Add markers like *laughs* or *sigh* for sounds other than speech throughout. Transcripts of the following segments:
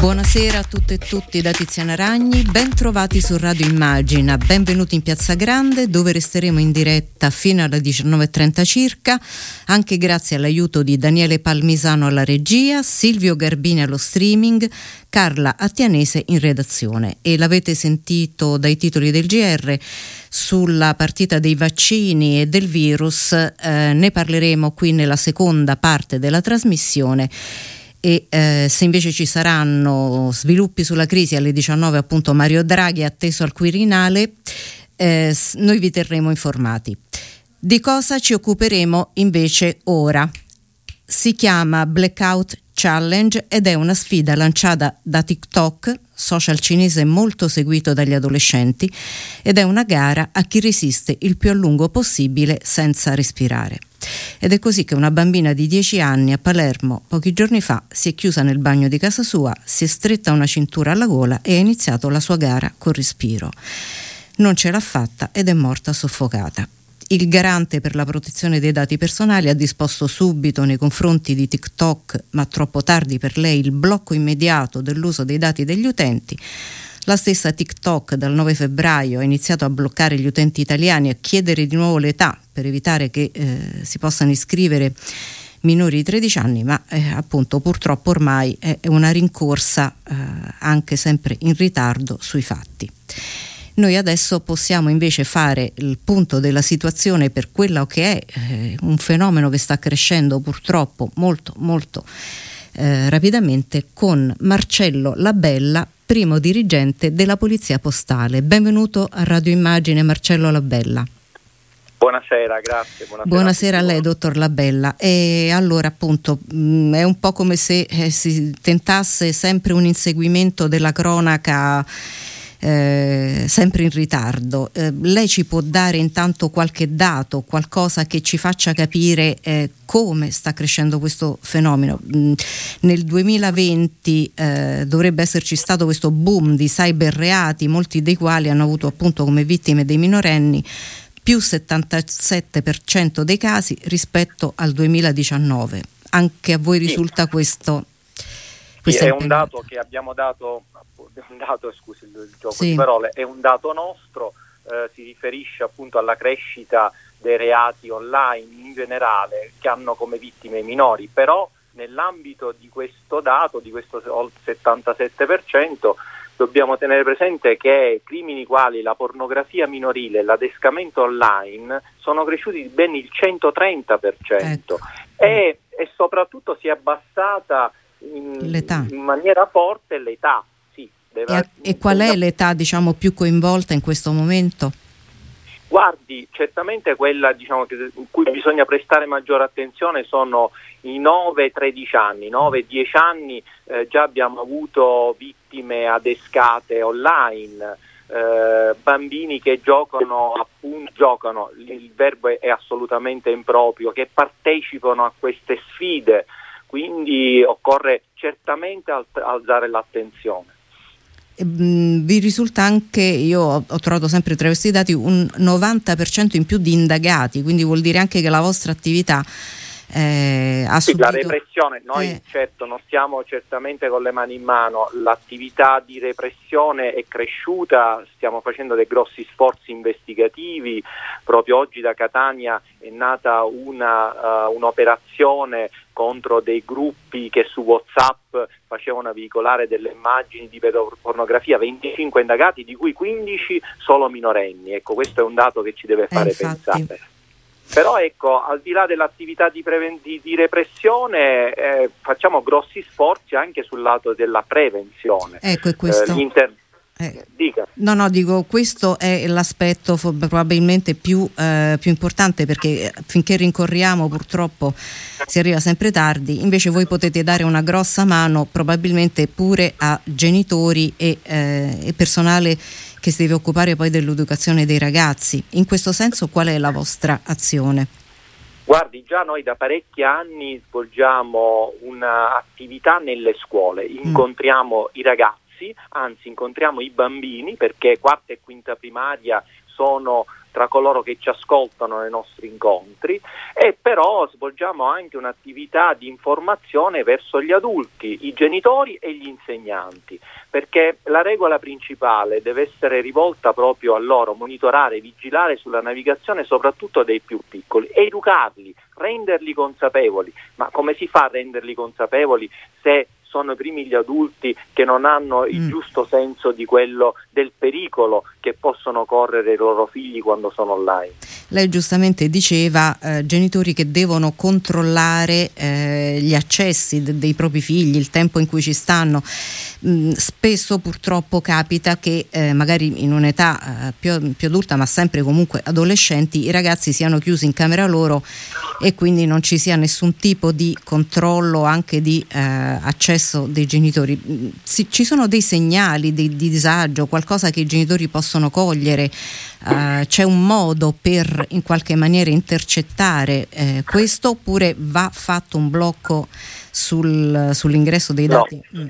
Buonasera a tutte e tutti da Tiziana Ragni, ben trovati su Radio Immagina, benvenuti in Piazza Grande dove resteremo in diretta fino alle 19.30 circa, anche grazie all'aiuto di Daniele Palmisano alla regia, Silvio Garbini allo streaming, Carla Attianese in redazione. E l'avete sentito dai titoli del GR sulla partita dei vaccini e del virus, eh, ne parleremo qui nella seconda parte della trasmissione e eh, se invece ci saranno sviluppi sulla crisi alle 19 appunto Mario Draghi atteso al Quirinale eh, noi vi terremo informati. Di cosa ci occuperemo invece ora? Si chiama Blackout Challenge ed è una sfida lanciata da TikTok, social cinese molto seguito dagli adolescenti, ed è una gara a chi resiste il più a lungo possibile senza respirare. Ed è così che una bambina di 10 anni a Palermo pochi giorni fa si è chiusa nel bagno di casa sua, si è stretta una cintura alla gola e ha iniziato la sua gara col respiro. Non ce l'ha fatta ed è morta soffocata. Il garante per la protezione dei dati personali ha disposto subito nei confronti di TikTok, ma troppo tardi per lei, il blocco immediato dell'uso dei dati degli utenti. La stessa TikTok dal 9 febbraio ha iniziato a bloccare gli utenti italiani e a chiedere di nuovo l'età per evitare che eh, si possano iscrivere minori di 13 anni, ma eh, appunto purtroppo ormai è una rincorsa eh, anche sempre in ritardo sui fatti. Noi adesso possiamo invece fare il punto della situazione per quello che è eh, un fenomeno che sta crescendo purtroppo molto molto eh, rapidamente con Marcello Labella, primo dirigente della Polizia Postale. Benvenuto a Radio Immagine Marcello Labella. Buonasera, grazie. Buonasera, buonasera a, lei, dottor Labella. E allora, appunto, mh, mm, è un po' come se eh, si tentasse sempre un inseguimento della cronaca eh, sempre in ritardo. Eh, lei ci può dare intanto qualche dato, qualcosa che ci faccia capire eh, come sta crescendo questo fenomeno? Mm, nel 2020 eh, dovrebbe esserci stato questo boom di cyberreati, molti dei quali hanno avuto appunto come vittime dei minorenni più 77% dei casi rispetto al 2019. Anche a voi risulta sì. questo? Sì, è un dato che abbiamo dato è un dato, scusi il gioco sì. di parole, è un dato nostro, eh, si riferisce appunto alla crescita dei reati online in generale che hanno come vittime i minori, però nell'ambito di questo dato, di questo 77%, dobbiamo tenere presente che crimini quali la pornografia minorile e l'adescamento online sono cresciuti di ben il 130% ecco. e, e, soprattutto si è abbassata in, in maniera forte l'età e, e qual è l'età diciamo, più coinvolta in questo momento? Guardi, certamente quella diciamo, che, cui bisogna prestare maggiore attenzione sono i 9-13 anni, 9-10 anni eh, già abbiamo avuto vittime adescate online, eh, bambini che giocano, appunto, giocano, il verbo è assolutamente improprio, che partecipano a queste sfide, quindi occorre certamente alzare l'attenzione. Vi risulta anche, io ho trovato sempre tra questi dati, un 90% in più di indagati, quindi vuol dire anche che la vostra attività eh, ha sì, subito... La repressione, noi eh. certo non stiamo certamente con le mani in mano, l'attività di repressione è cresciuta, stiamo facendo dei grossi sforzi investigativi, proprio oggi da Catania è nata una, uh, un'operazione contro dei gruppi che su Whatsapp facevano veicolare delle immagini di pedopornografia, 25 indagati, di cui 15 solo minorenni. Ecco, questo è un dato che ci deve fare eh, pensare. Però ecco, al di là dell'attività di, preven- di, di repressione, eh, facciamo grossi sforzi anche sul lato della prevenzione. Ecco, è questo. Eh, eh, no, no, dico questo è l'aspetto probabilmente più, eh, più, importante perché eh, finché rincorriamo purtroppo si arriva sempre tardi, invece voi potete dare una grossa mano probabilmente pure a genitori e, eh, e personale che si deve occupare poi dell'educazione dei ragazzi. In questo senso qual è la vostra azione? Guardi, già noi da parecchi anni svolgiamo un'attività nelle scuole, mm. incontriamo mm. i ragazzi, anzi incontriamo i bambini perché quarta e quinta primaria sono tra coloro che ci ascoltano nei nostri incontri e però svolgiamo anche un'attività di informazione verso gli adulti, i genitori e gli insegnanti, perché la regola principale deve essere rivolta proprio a loro, monitorare, vigilare sulla navigazione soprattutto dei più piccoli, educarli, renderli consapevoli, ma come si fa a renderli consapevoli se sono i primi gli adulti che non hanno il mm. giusto senso di quello del pericolo che possono correre i loro figli quando sono online. Lei giustamente diceva eh, genitori che devono controllare eh, gli accessi de- dei propri figli, il tempo in cui ci stanno. Mm, spesso purtroppo capita che eh, magari in un'età eh, più, più adulta, ma sempre comunque adolescenti, i ragazzi siano chiusi in camera loro e quindi non ci sia nessun tipo di controllo anche di eh, accesso dei genitori. Mm, si, ci sono dei segnali di, di disagio, qualcosa che i genitori possono cogliere, uh, c'è un modo per in qualche maniera intercettare eh, questo oppure va fatto un blocco sul, sull'ingresso dei dati? No. Mm.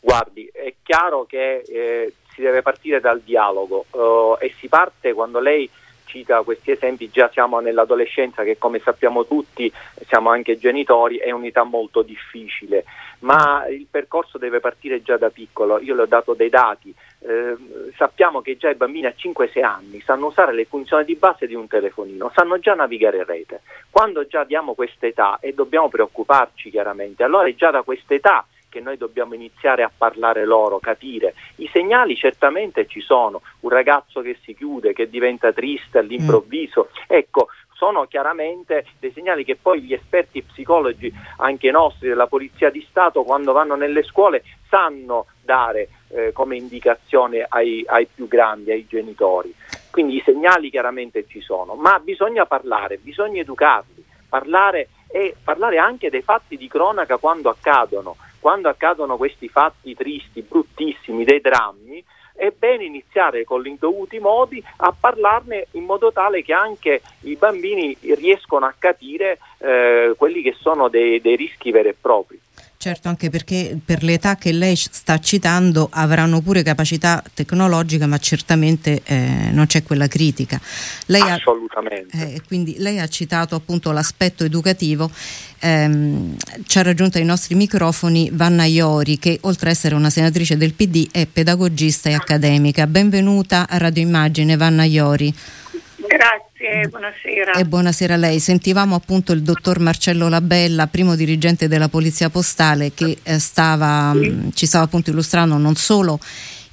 Guardi, è chiaro che eh, si deve partire dal dialogo uh, e si parte quando lei cita questi esempi, già siamo nell'adolescenza che come sappiamo tutti, siamo anche genitori, è un'età molto difficile, ma il percorso deve partire già da piccolo, io le ho dato dei dati, eh, sappiamo che già i bambini a 5-6 anni sanno usare le funzioni di base di un telefonino, sanno già navigare in rete, quando già diamo questa età e dobbiamo preoccuparci chiaramente, allora è già da questa età che noi dobbiamo iniziare a parlare loro, capire. I segnali certamente ci sono, un ragazzo che si chiude, che diventa triste all'improvviso, mm. ecco, sono chiaramente dei segnali che poi gli esperti psicologi, anche nostri della Polizia di Stato, quando vanno nelle scuole sanno dare eh, come indicazione ai, ai più grandi, ai genitori. Quindi i segnali chiaramente ci sono, ma bisogna parlare, bisogna educarli, parlare e parlare anche dei fatti di cronaca quando accadono quando accadono questi fatti tristi, bruttissimi, dei drammi, è bene iniziare con i dovuti modi a parlarne in modo tale che anche i bambini riescono a capire eh, quelli che sono dei, dei rischi veri e propri. Certo, anche perché per l'età che lei sta citando avranno pure capacità tecnologica, ma certamente eh, non c'è quella critica. Lei Assolutamente. Ha, eh, quindi lei ha citato appunto l'aspetto educativo. Ehm, ci ha raggiunto ai nostri microfoni Vanna Iori, che oltre ad essere una senatrice del PD è pedagogista e accademica. Benvenuta a Radio Immagine, Vanna Iori. Grazie, buonasera. E buonasera a lei. Sentivamo appunto il dottor Marcello Labella, primo dirigente della Polizia Postale, che eh, stava, sì. mh, mm, ci stava appunto illustrando non solo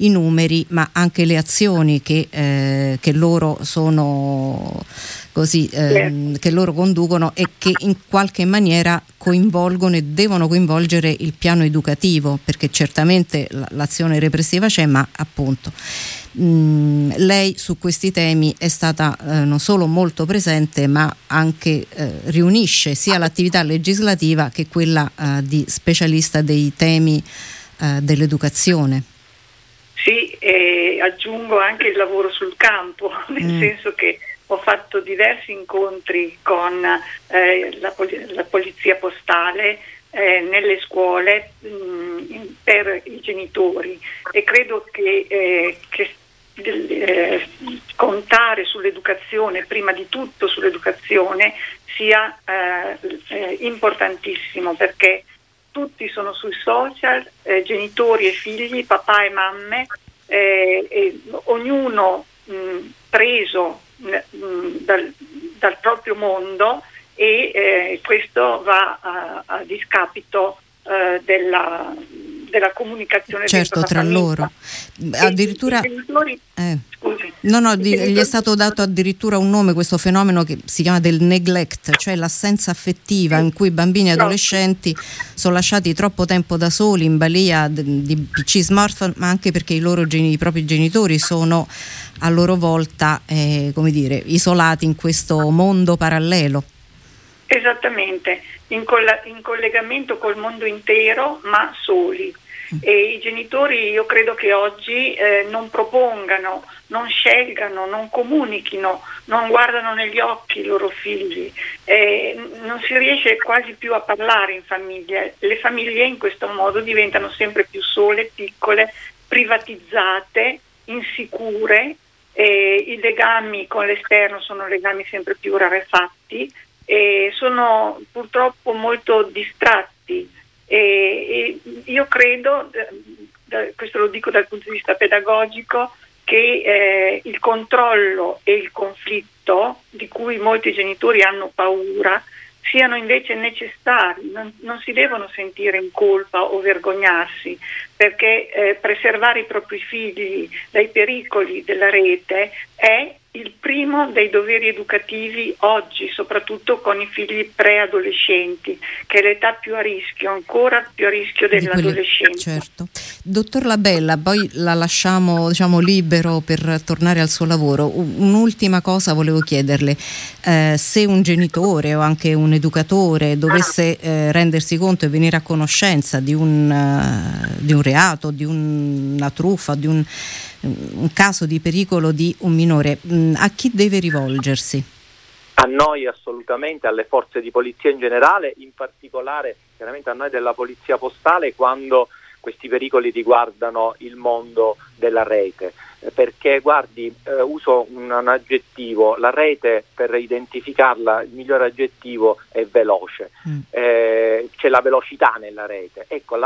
i numeri, ma anche le azioni che, eh, che loro sono così, eh, che loro conducono e che in qualche maniera coinvolgono e devono coinvolgere il piano educativo, perché certamente l'azione repressiva c'è, ma appunto Mm, lei su questi temi è stata eh, non solo molto presente ma anche eh, riunisce sia l'attività legislativa che quella eh, di specialista dei temi eh, dell'educazione. Sì, e aggiungo anche il lavoro sul campo, *laughs* nel mm. senso che ho fatto diversi incontri con eh, la, la, polizia postale eh, nelle scuole mh, mm, per i genitori e credo che, eh, che eh, contare sull'educazione, prima di tutto sull'educazione, sia eh, eh, importantissimo perché tutti sono sui social, eh, genitori e figli, papà e mamme, eh, e ognuno mh, preso mh, dal, dal, proprio mondo e eh, questo va a, a discapito della della comunicazione certo tra loro. Addirittura eh. no no di, gli è stato dato addirittura un nome questo fenomeno che si chiama del neglect cioè l'assenza affettiva in cui bambini e adolescenti sono lasciati troppo tempo da soli in balia di pc smartphone ma anche perché i loro i propri genitori sono a loro volta eh, come dire isolati in questo mondo parallelo. Esattamente, in, colla- in, collegamento col mondo intero, ma soli. E i genitori io credo che oggi eh, non propongano, non scelgano, non comunichino, non guardano negli occhi i loro figli, eh, non si riesce quasi più a parlare in famiglia. Le famiglie in questo modo diventano sempre più sole, piccole, privatizzate, insicure e i legami con l'esterno sono legami sempre più rarefatti e sono purtroppo molto distratti e, e io credo, questo lo dico dal punto di vista pedagogico, che eh, il controllo e il conflitto di cui molti genitori hanno paura siano invece necessari, non, non, si devono sentire in colpa o vergognarsi, perché eh, preservare i propri figli dai pericoli della rete è il primo dei doveri educativi oggi, soprattutto con i figli preadolescenti, che è l'età più a rischio, ancora più a rischio dell'adolescenza. Certo. Dottor Labella, poi la lasciamo diciamo, libero per tornare al suo lavoro. Un'ultima cosa volevo chiederle, eh, se un genitore o anche un educatore dovesse eh, rendersi conto e venire a conoscenza di un, uh, di un reato, di un, una truffa, di un un caso di pericolo di un minore, mm, a chi deve rivolgersi? A noi assolutamente, alle forze di polizia in generale, in particolare chiaramente a noi della polizia postale quando questi pericoli riguardano il mondo della rete perché guardi, eh, uso un, un, aggettivo, la rete per identificarla, il migliore aggettivo è veloce, mm. eh, c'è la velocità nella rete, ecco,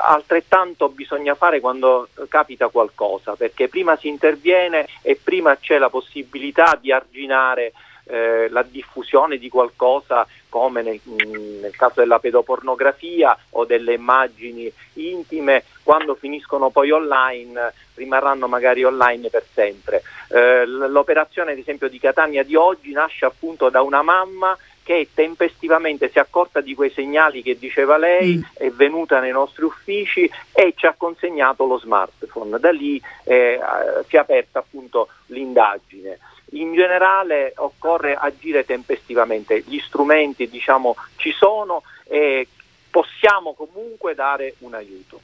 altrettanto bisogna fare quando capita qualcosa, perché prima si interviene e prima c'è la possibilità di arginare eh, la diffusione di qualcosa come nel, mm, nel, caso della pedopornografia o delle immagini intime, quando finiscono poi online rimarranno magari online per sempre. Eh, l'operazione ad esempio di Catania di oggi nasce appunto da una mamma che tempestivamente si è accorta di quei segnali che diceva lei, mm. è venuta nei nostri uffici e ci ha consegnato lo smartphone. Da lì eh, si è aperta appunto l'indagine in generale occorre agire tempestivamente, gli strumenti diciamo, ci sono e possiamo comunque dare un aiuto.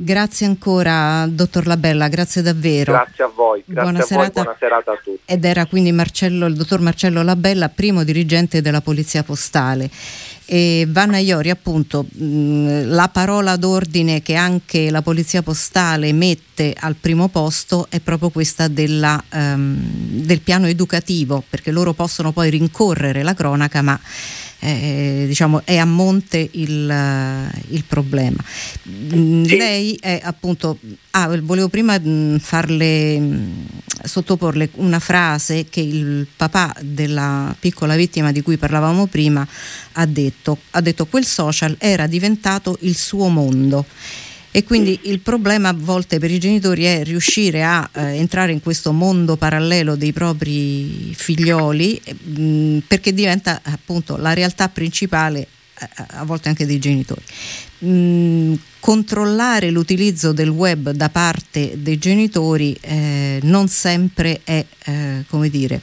Grazie ancora, dottor Labella, grazie davvero. Grazie a voi, grazie buona, a serata. Voi, buona serata a tutti. Ed era quindi Marcello, il dottor Marcello Labella, primo dirigente della Polizia Postale. E Vanna Iori, appunto, la parola d'ordine che anche la Polizia Postale mette al primo posto è proprio questa della, um, del piano educativo, perché loro possono poi rincorrere la cronaca, ma eh, diciamo, è a monte il, eh, il problema. Mm, sì. Lei è appunto, ah, volevo prima mm, farle mm, sottoporle una frase che il papà della piccola vittima di cui parlavamo prima ha detto, ha detto quel social era diventato il suo mondo e quindi il problema a volte per i genitori è riuscire a eh, entrare in questo mondo parallelo dei propri figlioli mh, mm, perché diventa appunto la realtà principale eh, a volte anche dei genitori. Mm, controllare l'utilizzo del web da parte dei genitori eh, non sempre è, eh, come dire,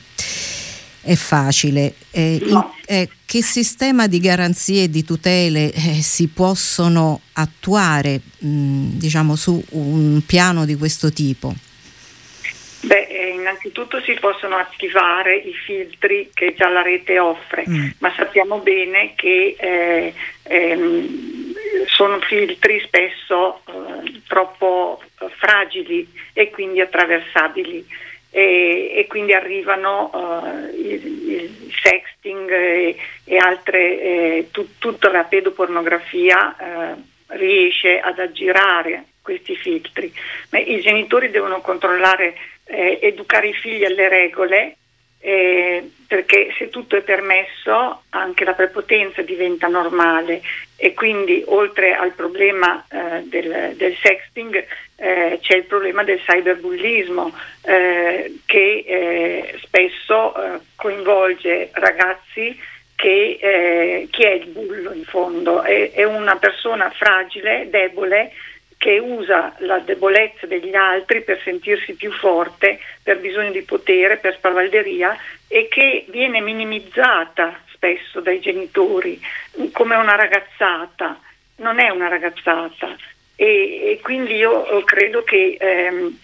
è facile. Eh, in, eh, che sistema di garanzie e di tutele eh, si possono attuare mh, diciamo, su un piano di questo tipo? Beh, eh, innanzitutto si possono attivare i filtri che già la rete offre, mm. ma sappiamo bene che eh, ehm, sono filtri spesso eh, troppo fragili e quindi attraversabili e, e quindi arrivano uh, il, il, sexting e, e altre, eh, tu, tutta la pedopornografia eh, riesce ad aggirare questi filtri. Ma i genitori devono controllare, eh, educare i figli alle regole eh, perché se tutto è permesso anche la prepotenza diventa normale e quindi oltre al problema eh, del, del, sexting eh, c'è il problema del cyberbullismo eh, che eh, spesso eh, coinvolge ragazzi che chi è il bullo in fondo? È, è una persona fragile, debole che usa la debolezza degli altri per sentirsi più forte, per bisogno di potere, per spavalderia e che viene minimizzata spesso dai genitori come una ragazzata. Non è una ragazzata e, e quindi io credo che ehm,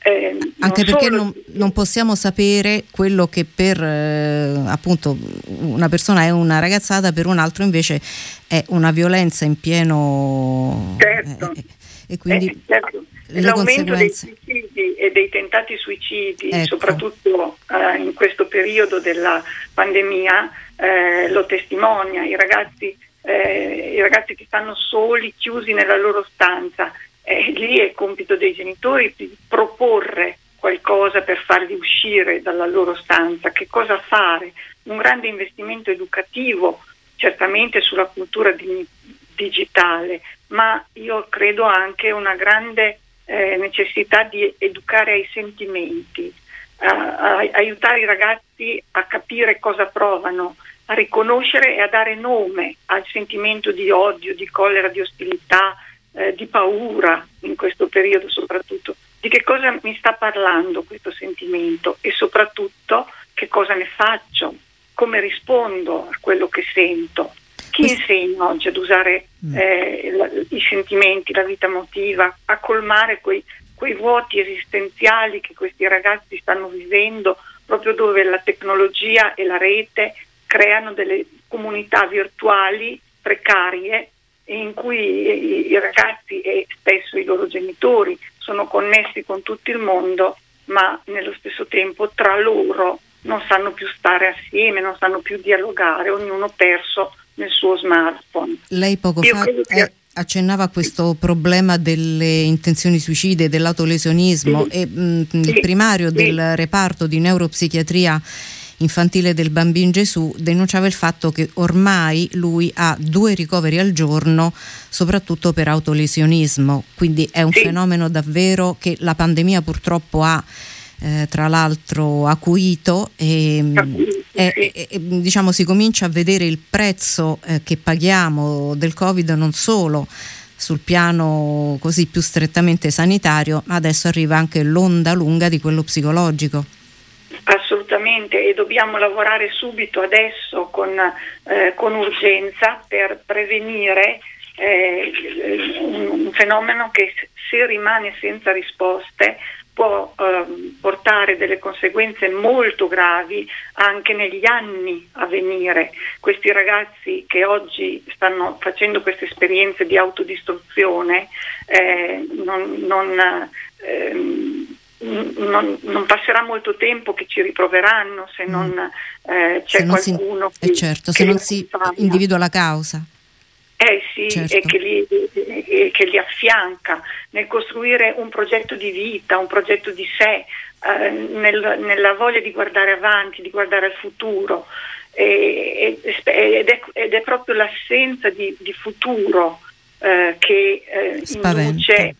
eh, Anche non perché non, non, possiamo sapere quello che per eh, appunto una persona è una ragazzata, per un altro invece è una violenza in pieno. Certo. Eh, e quindi eh, certo. l'aumento dei suicidi e dei tentati suicidi, ecco. soprattutto eh, in questo periodo della pandemia, eh, lo testimonia. I ragazzi, eh, I ragazzi, che stanno soli, chiusi nella loro stanza, eh, lì è compito dei genitori di proporre qualcosa per farli uscire dalla loro stanza, che cosa fare, un grande investimento educativo certamente sulla cultura di, digitale, ma io credo anche una grande eh, necessità di educare ai sentimenti, a, a, aiutare i ragazzi a capire cosa provano, a riconoscere e a dare nome al sentimento di odio, di collera, di ostilità, eh, di paura in questo periodo soprattutto. Di che cosa mi sta parlando questo sentimento e soprattutto che cosa ne faccio, come rispondo a quello che sento. Chi insegna oggi ad usare mm. eh, la, i sentimenti, la vita emotiva, a colmare quei, quei vuoti esistenziali che questi ragazzi stanno vivendo, proprio dove la tecnologia e la rete creano delle comunità virtuali precarie in cui i ragazzi e spesso i loro genitori sono connessi con tutto il mondo, ma nello stesso tempo tra loro non sanno più stare assieme, non sanno più dialogare, ognuno perso nel suo smartphone. Lei poco Io fa che... eh, accennava a questo problema delle intenzioni suicide, dell'autolesionismo sì. e mh, sì. il primario sì. del reparto di neuropsichiatria infantile del Bambin Gesù denunciava il fatto che ormai lui ha due ricoveri al giorno soprattutto per autolesionismo, quindi è un fenomeno davvero che la pandemia purtroppo ha eh, tra l'altro acuito e, e, e, diciamo si comincia a vedere il prezzo eh, che paghiamo del Covid non solo sul piano così più strettamente sanitario, ma adesso arriva anche l'onda lunga di quello psicologico. Assolutamente e dobbiamo lavorare subito adesso con, eh, con urgenza per prevenire eh, un, un fenomeno che se rimane senza risposte può eh, portare delle conseguenze molto gravi anche negli anni a venire. Questi ragazzi che oggi stanno facendo queste esperienze di autodistruzione eh, non, non, eh, non, non, passerà molto tempo che ci riproveranno se non mm. eh, c'è se qualcuno si, eh, certo, che se non si individua la causa. Eh sì, certo. e, che li, e, che li, affianca nel costruire un progetto di vita, un progetto di sé, eh, nel, nella voglia di guardare avanti, di guardare al futuro. E, ed, è, ed, è, proprio l'assenza di, di futuro eh, che eh, induce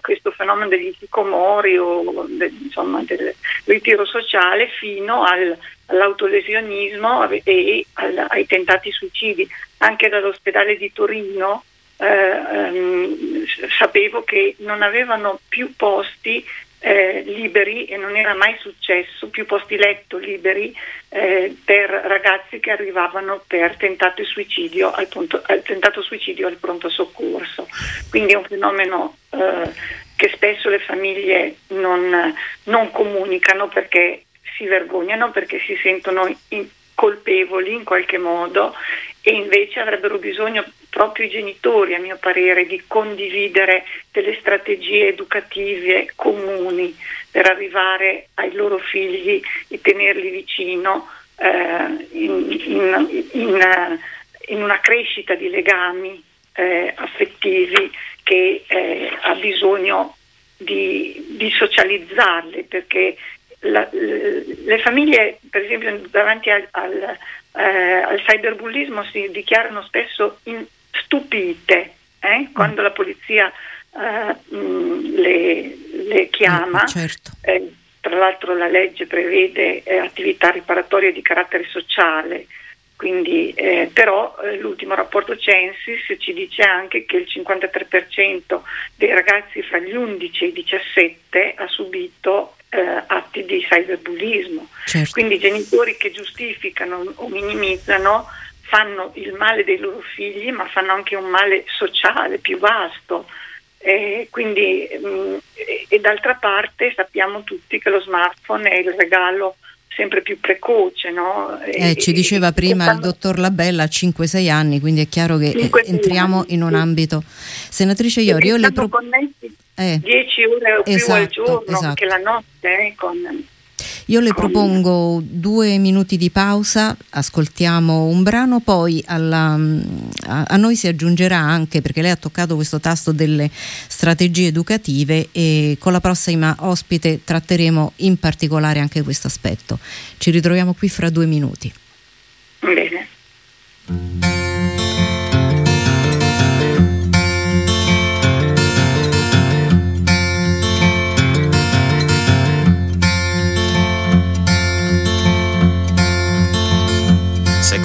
questo fenomeno degli chicomori o de, insomma, del ritiro sociale fino al, all'autolesionismo e al, ai tentati suicidi. Anche dall'ospedale di Torino eh, ehm, sapevo che non avevano più posti eh, liberi e non era mai successo, più posti letto liberi eh, per ragazzi che arrivavano per tentato suicidio al, punto, al, tentato suicidio al pronto soccorso. Quindi è un fenomeno eh, che spesso le famiglie non, non, comunicano perché si vergognano, perché si sentono in, colpevoli in qualche modo e invece avrebbero bisogno proprio i genitori, a mio parere, di condividere delle strategie educative comuni per arrivare ai loro figli e tenerli vicino eh, in, in, in, in, una crescita di legami eh, affettivi che eh, ha bisogno di, di socializzarli perché la, le famiglie, per esempio, davanti al, al, eh, al cyberbullismo si dichiarano spesso in, stupite eh? Mm. quando la polizia eh, mh, le, le, chiama. Mm, certo. Eh, tra l'altro la legge prevede eh, attività riparatorie di carattere sociale, quindi, eh, però eh, l'ultimo rapporto Censis ci dice anche che il 53% dei ragazzi fra gli 11 e i 17 ha subito eh, atti di cyberbullismo. Certo. Quindi i genitori che giustificano o minimizzano fanno il male dei loro figli, ma fanno anche un male sociale più vasto. E, quindi, mh, mm, e d'altra parte sappiamo tutti che lo smartphone è il regalo sempre più precoce. No? Eh, ci diceva prima il dottor Labella a 5-6 anni, quindi è chiaro che entriamo in un ambito. Senatrice Iori, io le propongo... eh. 10 ore o più esatto, al giorno, esatto. anche la notte, eh, con io le propongo due minuti di pausa, ascoltiamo un brano, poi alla, a, a, noi si aggiungerà anche, perché lei ha toccato questo tasto delle strategie educative e con la prossima ospite tratteremo in particolare anche questo aspetto. Ci ritroviamo qui fra due minuti. Bene.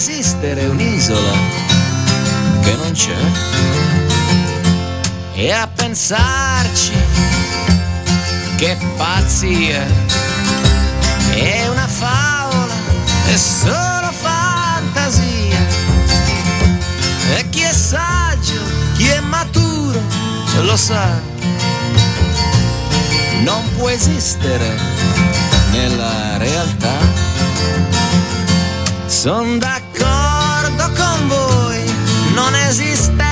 esistere un'isola che non c'è e a pensarci che pazzia è una favola è solo fantasia e chi è saggio, chi è maturo, lo sa. Non può esistere nella realtà. Sono d'accordo non esiste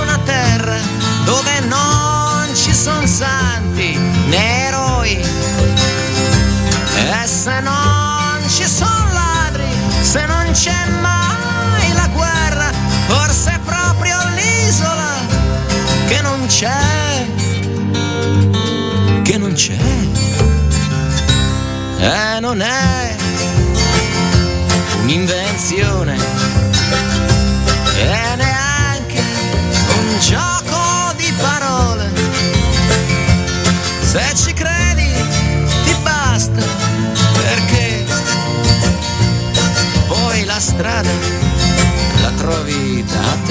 una terra dove non ci sono santi né eroi. E se non ci sono ladri, se non c'è mai la guerra, forse è proprio l'isola che non c'è, che non c'è, e non è un'invenzione, e neanche un gioco di parole. Se ci credi ti basta, perché poi la strada la trovi da te.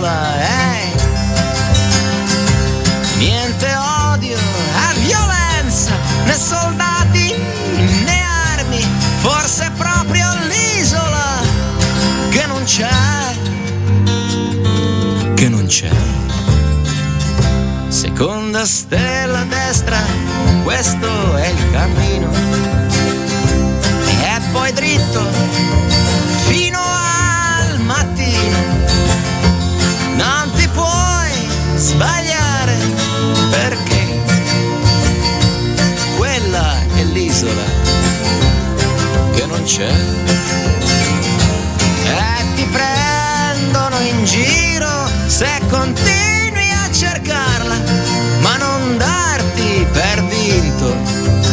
Isola è? Niente odio e violenza, né soldati né armi, forse proprio l'isola che non c'è, che non c'è. Seconda stella a destra, questo è il cammino. E poi dritto non c'è. E ti prendono in giro se continui a cercarla, ma non darti per vinto,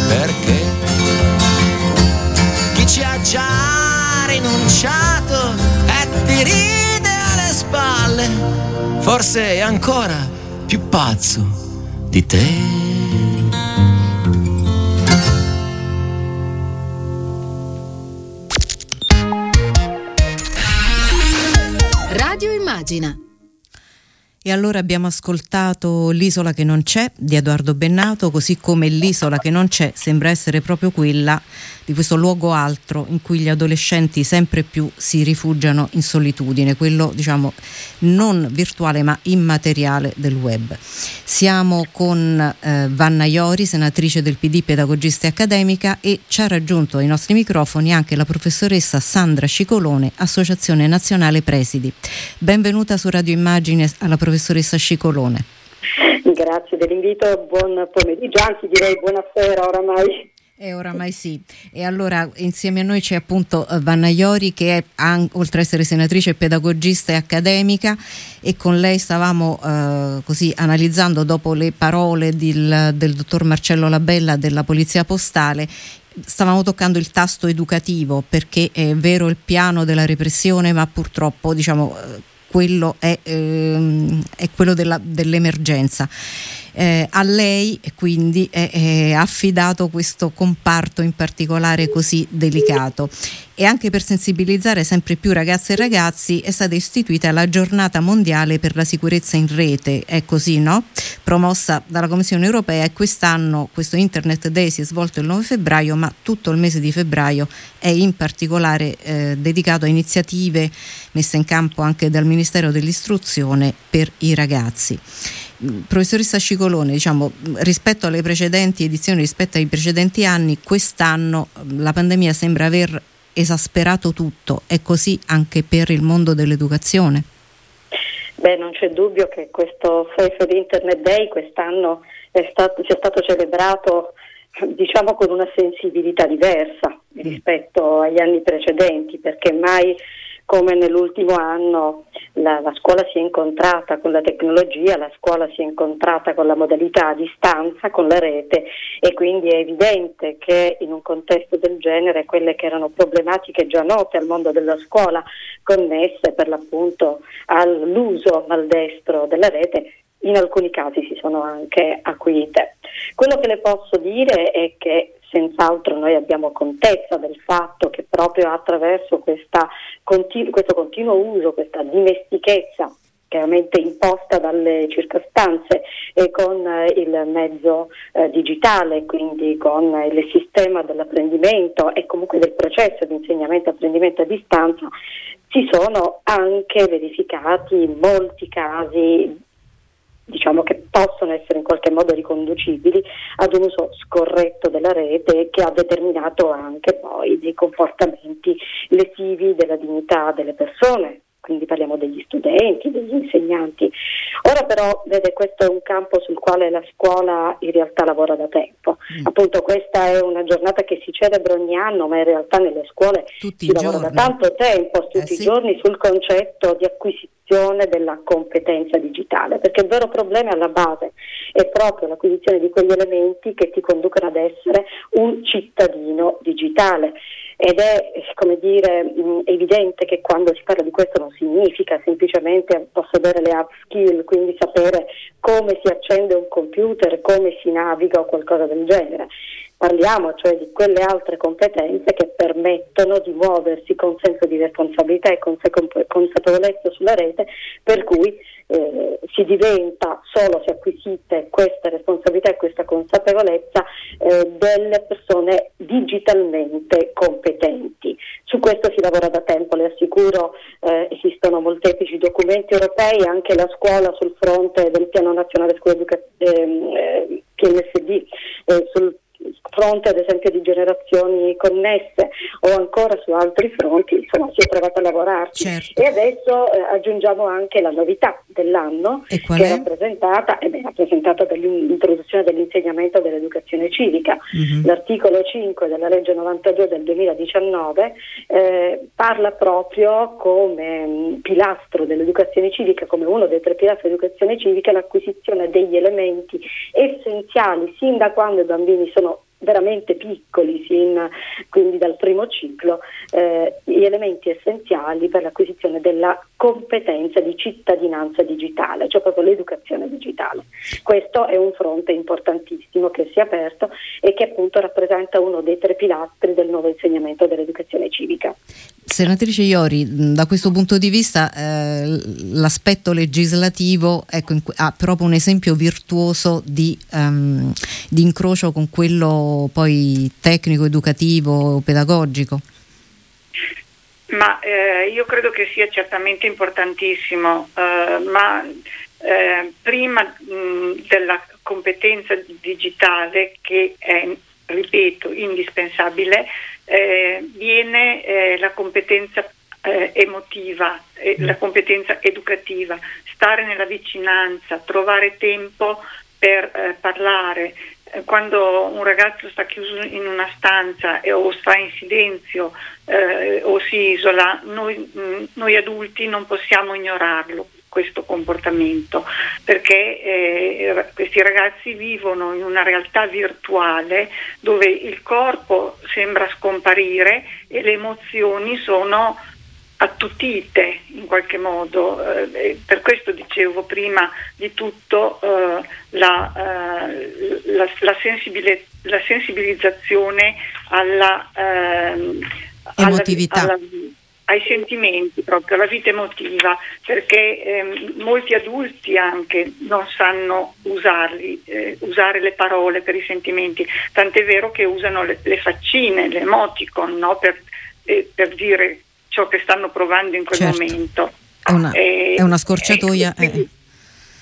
perché chi ci ha già rinunciato e ti ride alle spalle, forse è ancora più pazzo di te. Radio Immagina. E allora abbiamo ascoltato L'isola che non c'è di Edoardo Bennato, così come L'isola che non c'è sembra essere proprio quella di questo luogo altro in cui gli adolescenti sempre più si rifugiano in solitudine, quello diciamo non virtuale ma immateriale del web. Siamo con eh, Vanna Iori, senatrice del PD, pedagogista e accademica e ci ha raggiunto ai nostri microfoni anche la professoressa Sandra Scicolone, Associazione Nazionale Presidi. Benvenuta su Radio Immagine alla professoressa Scicolone. grazie dell'invito, buon pomeriggio, anzi direi buonasera oramai. E oramai sì. E allora insieme a noi c'è appunto eh, Vanna Iori che è, oltre ad essere senatrice, pedagogista e accademica e con lei stavamo eh, così analizzando dopo le parole del, del dottor Marcello Labella della Polizia Postale stavamo toccando il tasto educativo perché è vero il piano della repressione ma purtroppo diciamo eh, quello è, ehm, è quello della, dell'emergenza eh, a lei quindi è, è affidato questo comparto in particolare così delicato e anche per sensibilizzare sempre più ragazze e ragazzi è stata istituita la giornata mondiale per la sicurezza in rete, è così no? Promossa dalla Commissione europea e quest'anno questo Internet Day si è svolto il 9 febbraio ma tutto il mese di febbraio è in particolare eh, dedicato a iniziative messe in campo anche dal Ministero dell'Istruzione per i ragazzi professoressa Scicolone, diciamo, rispetto alle precedenti edizioni, rispetto ai precedenti anni, quest'anno la pandemia sembra aver esasperato tutto, è così anche per il mondo dell'educazione? Beh, non c'è dubbio che questo Safe Internet Day quest'anno è stato, sia stato celebrato diciamo con una sensibilità diversa mm. rispetto agli anni precedenti, perché mai come nell'ultimo anno la, la, scuola si è incontrata con la tecnologia, la scuola si è incontrata con la modalità a distanza, con la rete e quindi è evidente che in un contesto del genere quelle che erano problematiche già note al mondo della scuola connesse per l'appunto all'uso maldestro della rete in alcuni casi si sono anche acuite. Quello che le posso dire è che senz'altro noi abbiamo contezza del fatto che proprio attraverso continu- questo continuo uso, questa dimestichezza chiaramente imposta dalle circostanze e con eh, il mezzo eh, digitale, quindi con il sistema dell'apprendimento e comunque del processo di insegnamento e apprendimento a distanza, si sono anche verificati molti casi diciamo che possono essere in qualche modo riconducibili ad un uso scorretto della rete che ha determinato anche poi dei comportamenti lesivi della dignità delle persone, quindi parliamo degli studenti, degli insegnanti. Ora però, vede, questo è un campo sul quale la scuola in realtà lavora da tempo. Mm. Appunto questa è una giornata che si celebra ogni anno, ma in realtà nelle scuole tutti si lavora giorni. da tanto tempo, tutti eh, i sì. giorni, sul concetto di acquisizione della competenza digitale, perché il vero problema alla base è proprio l'acquisizione di quegli elementi che ti conducono ad essere un cittadino digitale ed è dire, mh, evidente che quando si parla di questo non significa semplicemente possedere le app skill, quindi sapere come si accende un computer, come si naviga o qualcosa del genere. Parliamo cioè di quelle altre competenze che permettono di muoversi con senso di responsabilità e consapevolezza sulla rete, per cui eh, si diventa solo se acquisite queste responsabilità e questa consapevolezza eh, delle persone digitalmente competenti. Su questo si lavora da tempo, le assicuro, eh, esistono molteplici documenti europei, anche la scuola sul fronte del Piano Nazionale Scuola Educativa ehm, eh, PNSD, eh, fronte ad esempio di generazioni connesse o ancora su altri fronti, insomma si è provato a lavorarci. Certo. E adesso eh, aggiungiamo anche la novità dell'anno che è, rappresentata, eh beh, rappresentata dall'introduzione dell'insegnamento dell'educazione civica. Mm-hmm. L'articolo 5 della legge 92 del 2019 eh, parla proprio come mh, mm, pilastro dell'educazione civica, come uno dei tre pilastri dell'educazione civica, l'acquisizione degli elementi essenziali sin da quando i bambini sono veramente piccoli, sin, quindi dal primo ciclo, eh, gli elementi essenziali per l'acquisizione della competenza di cittadinanza digitale, cioè proprio l'educazione digitale. Questo è un fronte importantissimo che si è aperto e che appunto rappresenta uno dei tre pilastri del nuovo insegnamento dell'educazione civica. Senatrice Iori, da questo punto di vista eh, l'aspetto legislativo ecco, ha proprio un esempio virtuoso di, um, di incrocio con quello poi tecnico, educativo, pedagogico. Ma eh, io credo che sia certamente importantissimo, eh, ma eh, prima mh, della competenza digitale che è, ripeto, indispensabile, eh, viene eh, la competenza eh, emotiva, la competenza educativa, stare nella vicinanza, trovare tempo per parlare quando un ragazzo sta chiuso in una stanza e, o sta in silenzio eh, o si isola, noi, mm, noi, adulti non possiamo ignorarlo questo comportamento perché eh, questi ragazzi vivono in una realtà virtuale dove il corpo sembra scomparire e le emozioni sono attutite in qualche modo. Eh, per questo dicevo prima di tutto eh, la, eh, la, la, sensibile, la, sensibilizzazione alla, ehm, emotività. Alla, alla, ai sentimenti, proprio alla vita emotiva, perché ehm, molti adulti anche non sanno usarli, eh, usare le parole per i sentimenti, tant'è vero che usano le, le faccine, le emoticon no? per, eh, per dire ciò che stanno provando in quel certo. momento. È una, eh, è una scorciatoia. Eh, quindi,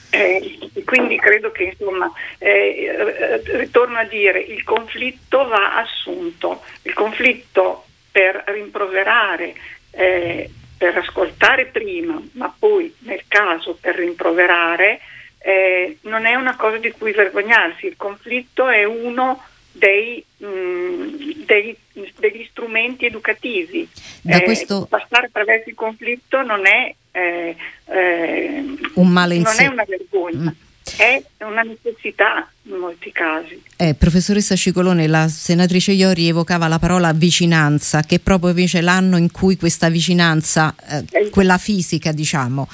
eh, quindi, credo che insomma, eh, ritorno a dire, il conflitto va assunto, il conflitto per rimproverare, eh, per ascoltare prima, ma poi nel caso per rimproverare, eh, non è una cosa di cui vergognarsi, il conflitto è uno dei, mh, mm, dei, degli strumenti educativi. Da questo... Eh, passare attraverso il conflitto non è, eh, eh, un male non è una vergogna. Mm è una necessità in molti casi. Eh, professoressa Cicolone, la senatrice Iori evocava la parola vicinanza, che proprio invece l'anno in cui questa vicinanza, eh, esatto. quella fisica diciamo,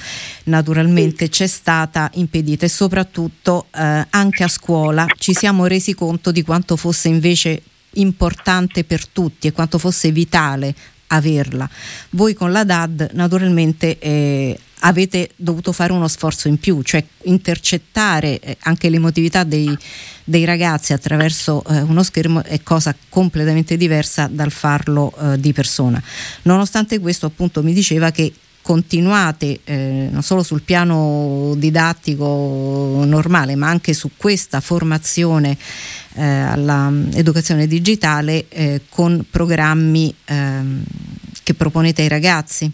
naturalmente sì. c'è stata impedita e soprattutto eh, anche a scuola ci siamo resi conto di quanto fosse invece importante per tutti e quanto fosse vitale averla. Voi con la DAD naturalmente eh, avete dovuto fare uno sforzo in più, cioè intercettare eh, anche l'emotività dei, dei ragazzi attraverso eh, uno schermo è cosa completamente diversa dal farlo eh, di persona. Nonostante questo appunto mi diceva che continuate eh, non solo sul piano didattico normale ma anche su questa formazione eh, all'educazione digitale eh, con programmi ehm, che proponete ai ragazzi.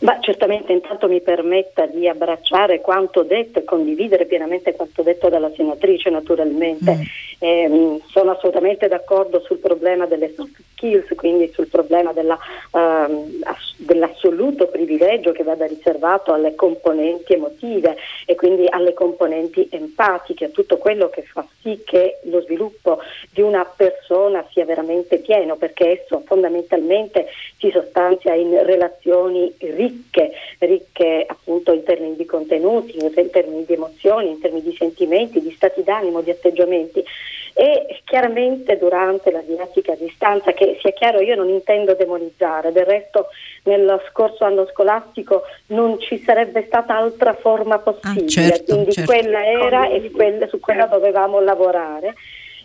Ma certamente intanto mi permetta di abbracciare quanto detto e condividere pienamente quanto detto dalla senatrice naturalmente. Mm. Eh, sono assolutamente d'accordo sul problema delle soft skills, quindi sul problema della, uh, ass- dell'assoluto privilegio che vada riservato alle componenti emotive e quindi alle componenti empatiche, a tutto quello che fa sì che lo sviluppo di una persona sia veramente pieno, perché esso fondamentalmente si sostanzia in relazioni ricche, ricche appunto in termini di contenuti, in termini di emozioni, in termini di sentimenti, di stati d'animo, di atteggiamenti e chiaramente durante la didattica a distanza, che sia chiaro io non intendo demonizzare, del resto nello scorso anno scolastico non ci sarebbe stata altra forma possibile, ah, certo, quindi certo. quella era e quella, su quella dovevamo lavorare.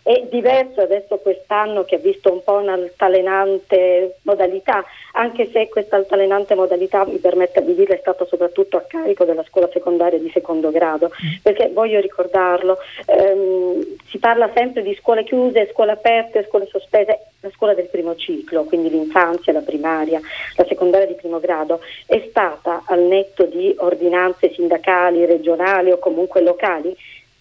È diverso adesso quest'anno che ha visto un po' un'altalenante modalità, anche se questa altalenante modalità, mi permette di dire, è stata soprattutto a carico della scuola secondaria di secondo grado, mm. perché voglio ricordarlo, ehm, si parla sempre di scuole chiuse, scuole aperte, scuole sospese, la scuola del primo ciclo, quindi l'infanzia, la primaria, la secondaria di primo grado, è stata al netto di ordinanze sindacali, regionali o comunque locali,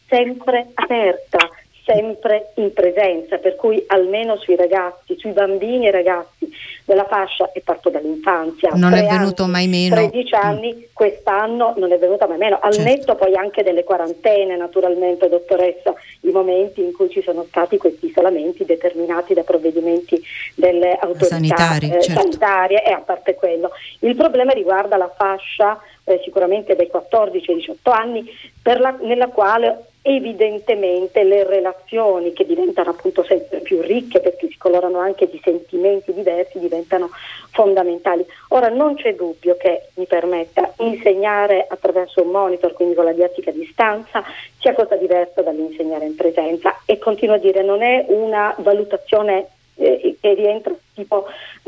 sempre aperta sempre in presenza, per cui almeno sui ragazzi, sui bambini e ragazzi della fascia, e parto dall'infanzia, non è venuto anni, mai meno. 13 anni, mm. quest'anno non è venuta mai meno, al certo. netto poi anche delle quarantene, naturalmente, dottoressa, i momenti in cui ci sono stati questi isolamenti determinati da provvedimenti delle autorità Sanitari, eh, certo. sanitarie e a parte quello. Il problema riguarda la fascia eh, sicuramente dai 14 ai 18 anni, la, nella quale evidentemente le relazioni che diventano appunto sempre più ricche perché si colorano anche di sentimenti diversi diventano fondamentali. Ora non c'è dubbio che mi permetta insegnare attraverso un monitor, quindi con la didattica a distanza, sia cosa diversa dall'insegnare in presenza e continuo a dire non è una valutazione eh, che rientra tipo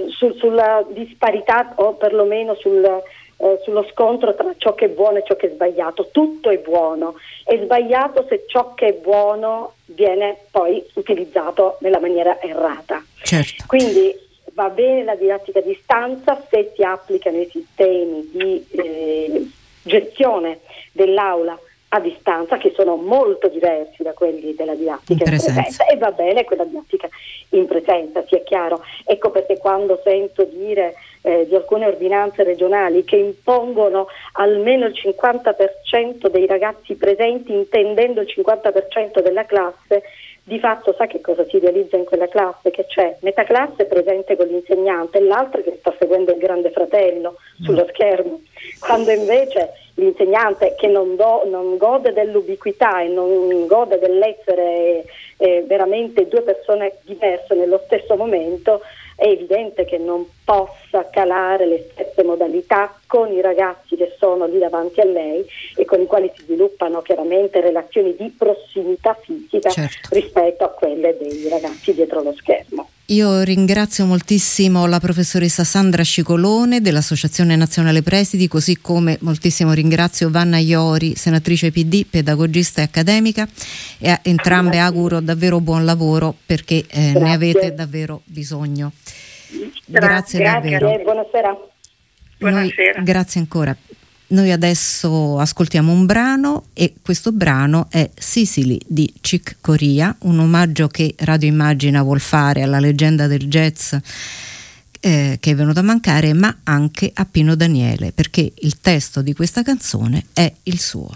sul, sulla disparità o perlomeno sul eh, sullo scontro tra ciò che è buono e ciò che è sbagliato. Tutto è buono, è sbagliato se ciò che è buono viene poi utilizzato nella maniera errata. Certo. Quindi va bene la didattica a distanza se si applicano i sistemi di eh, gestione dell'aula a distanza che sono molto diversi da quelli della didattica in, in presenza. e va bene quella didattica in presenza, sia chiaro. Ecco perché quando sento dire eh, di alcune ordinanze regionali che impongono almeno il 50% dei ragazzi presenti, intendendo il 50% della classe, di fatto sa che cosa si realizza in quella classe? Che c'è metà classe presente con l'insegnante e l'altra che sta seguendo il grande fratello sullo schermo, quando invece l'insegnante che non, do, non gode dell'ubiquità e non gode dell'essere eh, veramente due persone diverse nello stesso momento, è evidente che non possa calare le stesse modalità con i ragazzi che sono lì davanti a lei e con i quali si sviluppano chiaramente relazioni di prossimità fisica certo. rispetto a quelle dei ragazzi dietro lo schermo. Io ringrazio moltissimo la professoressa Sandra Scicolone dell'Associazione Nazionale Presidi, così come moltissimo ringrazio Vanna Iori, senatrice PD, pedagogista e accademica e a entrambe auguro davvero buon lavoro perché eh, ne avete davvero bisogno. Grazie, grazie davvero. Grazie, buonasera. Buonasera. Noi, grazie ancora. Noi adesso ascoltiamo un brano e questo brano è Sicily di Chick Corea, un omaggio che Radio Immagina vuol fare alla leggenda del jazz eh, che è venuto a mancare, ma anche a Pino Daniele, perché il testo di questa canzone è il suo.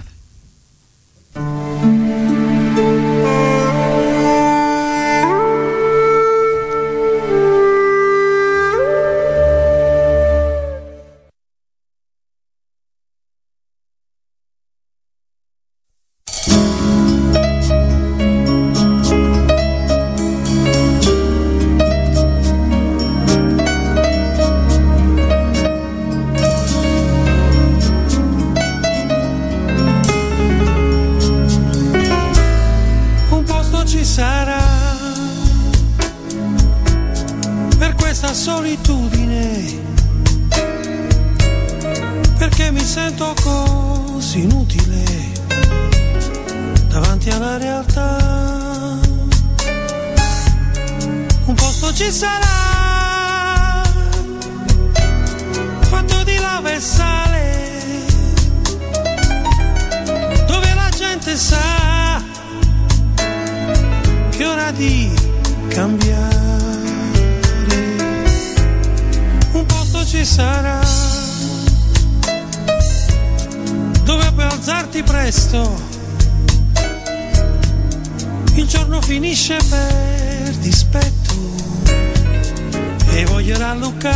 vogliono Luca.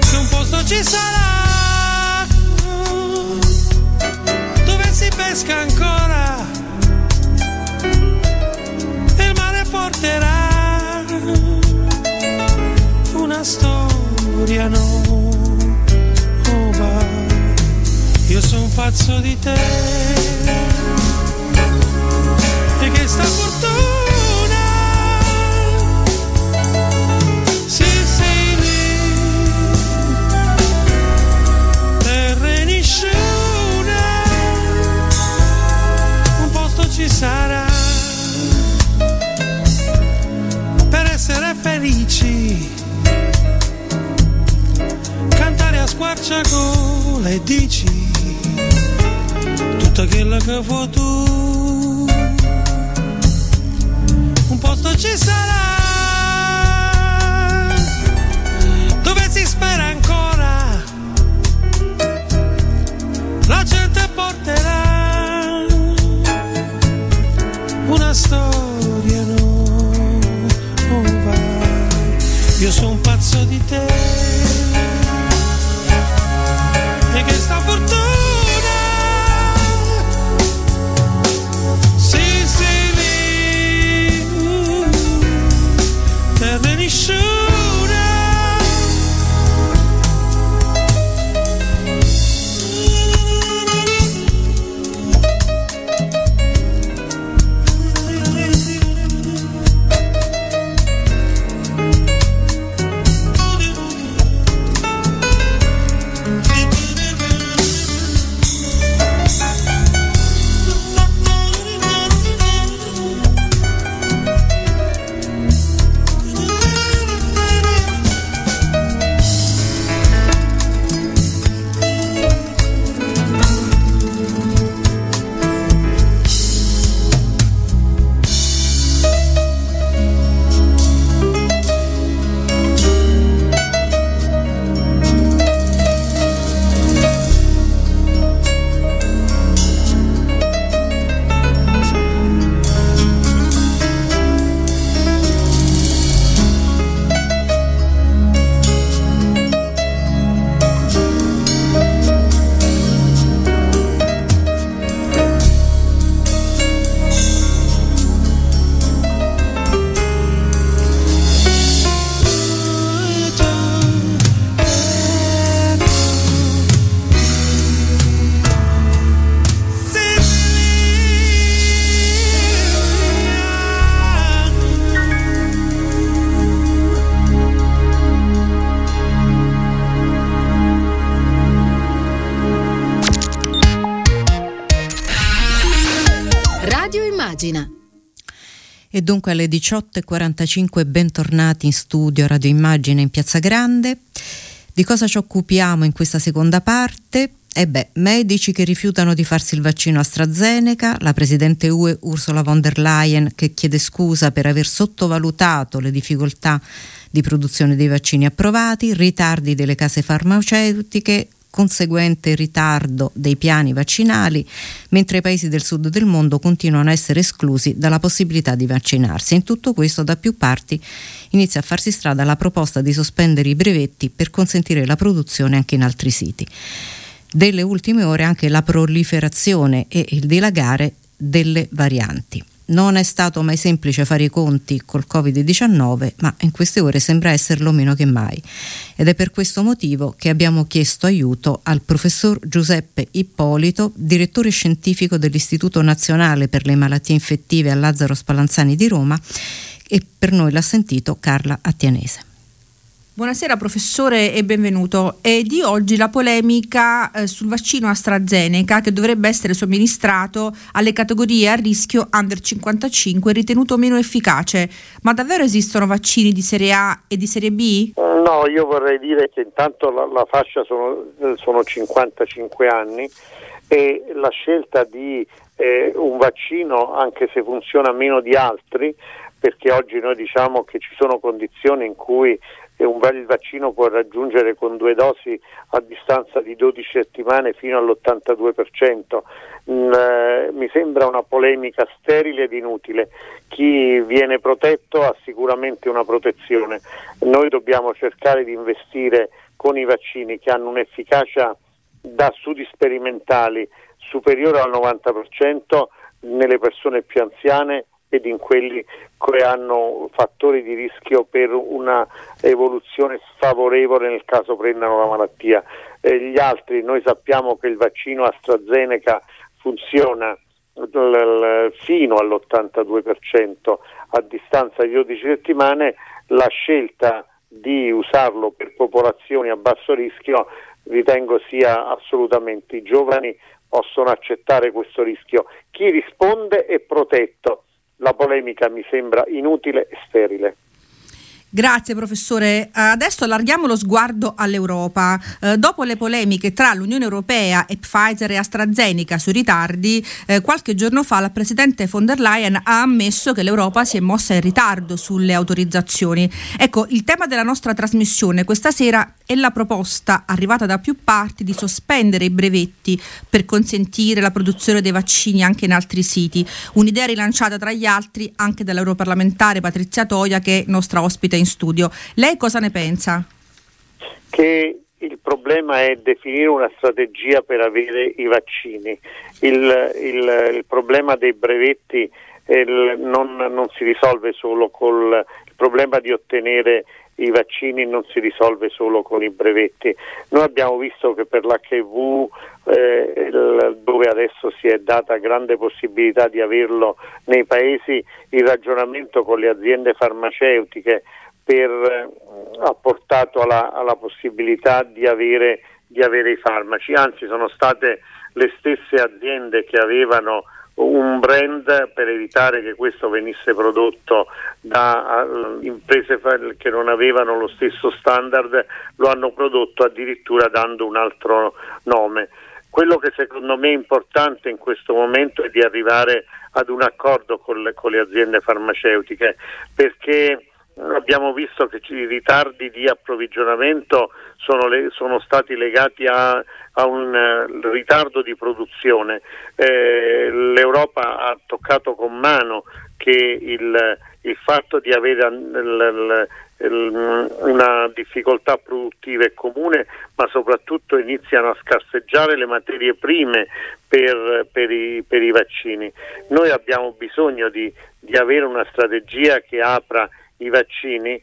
che un posto ci sarà dove si pesca ancora e il mare porterà una storia nuova io sono pazzo di te e che sta fortuna squarciagola e dici tutta quella che vuoi tu. Un posto ci sarà dunque alle 18.45 bentornati in studio Radio Immagine in Piazza Grande. Di cosa ci occupiamo in questa seconda parte? E beh, medici che rifiutano di farsi il vaccino AstraZeneca, la Presidente UE Ursula von der Leyen che chiede scusa per aver sottovalutato le difficoltà di produzione dei vaccini approvati, ritardi delle case farmaceutiche, conseguente ritardo dei piani vaccinali, mentre i paesi del sud del mondo continuano a essere esclusi dalla possibilità di vaccinarsi. In tutto questo da più parti inizia a farsi strada la proposta di sospendere i brevetti per consentire la produzione anche in altri siti. Delle ultime ore anche la proliferazione e il dilagare delle varianti. Non è stato mai semplice fare i conti col Covid-19, ma in queste ore sembra esserlo meno che mai. Ed è per questo motivo che abbiamo chiesto aiuto al professor Giuseppe Ippolito, direttore scientifico dell'Istituto Nazionale per le Malattie Infettive a Lazzaro Spallanzani di Roma, e per noi l'ha sentito Carla Attianese. Buonasera professore e benvenuto. È di oggi la polemica eh, sul vaccino AstraZeneca che dovrebbe essere somministrato alle categorie a rischio under 55 ritenuto meno efficace. Ma davvero esistono vaccini di serie A e di serie B? No, io vorrei dire che intanto la, la fascia sono, sono, 55 anni e la scelta di eh, un vaccino, anche se funziona meno di altri, perché oggi noi diciamo che ci sono condizioni in cui e un il vaccino può raggiungere con due dosi a distanza di 12 settimane fino all'82%. Mm, eh, mi sembra una polemica sterile ed inutile. Chi viene protetto ha sicuramente una protezione. Noi dobbiamo cercare di investire con i vaccini che hanno un'efficacia da studi sperimentali superiore al 90% nelle persone più anziane ed in quelli che hanno fattori di rischio per una evoluzione sfavorevole nel caso prendano la malattia. Eh, gli altri, noi sappiamo che il vaccino AstraZeneca funziona fino all'82% a distanza di 12 settimane, la scelta di usarlo per popolazioni a basso rischio ritengo sia assolutamente i giovani possono accettare questo rischio. Chi risponde è protetto, la polemica mi sembra inutile e sterile. Grazie professore. Adesso allarghiamo lo sguardo all'Europa. Eh, dopo le polemiche tra l'Unione Europea e Pfizer e AstraZeneca sui ritardi, eh, qualche giorno fa la Presidente von der Leyen ha ammesso che l'Europa si è mossa in ritardo sulle autorizzazioni. Ecco, il tema della nostra trasmissione questa sera è la proposta arrivata da più parti di sospendere i brevetti per consentire la produzione dei vaccini anche in altri siti. Un'idea rilanciata tra gli altri anche dall'europarlamentare Patrizia Toia che è nostra ospite in studio. Lei cosa ne pensa? Che il problema è definire una strategia per avere i vaccini. Il, il, il problema dei brevetti il, non, non, si risolve solo col il problema di ottenere i vaccini non si risolve solo con i brevetti. Noi abbiamo visto che per l'HIV, eh, dove adesso si è data grande possibilità di averlo nei paesi, il ragionamento con le aziende farmaceutiche per, eh, ha portato alla, alla possibilità di avere, di avere, i farmaci, anzi sono state le stesse aziende che avevano un brand per evitare che questo venisse prodotto da uh, imprese che non avevano lo stesso standard, lo hanno prodotto addirittura dando un altro nome. Quello che secondo me è importante in questo momento è di arrivare ad un accordo con le, con le aziende farmaceutiche perché abbiamo visto che i ritardi di approvvigionamento sono, le, sono stati legati a, a un uh, ritardo di produzione. Eh, L'Europa ha toccato con mano che il, il fatto di avere l, l, una difficoltà produttiva è comune, ma soprattutto iniziano a scarseggiare le materie prime per, per, i, per i, vaccini. Noi abbiamo bisogno di, di avere una strategia che apra i vaccini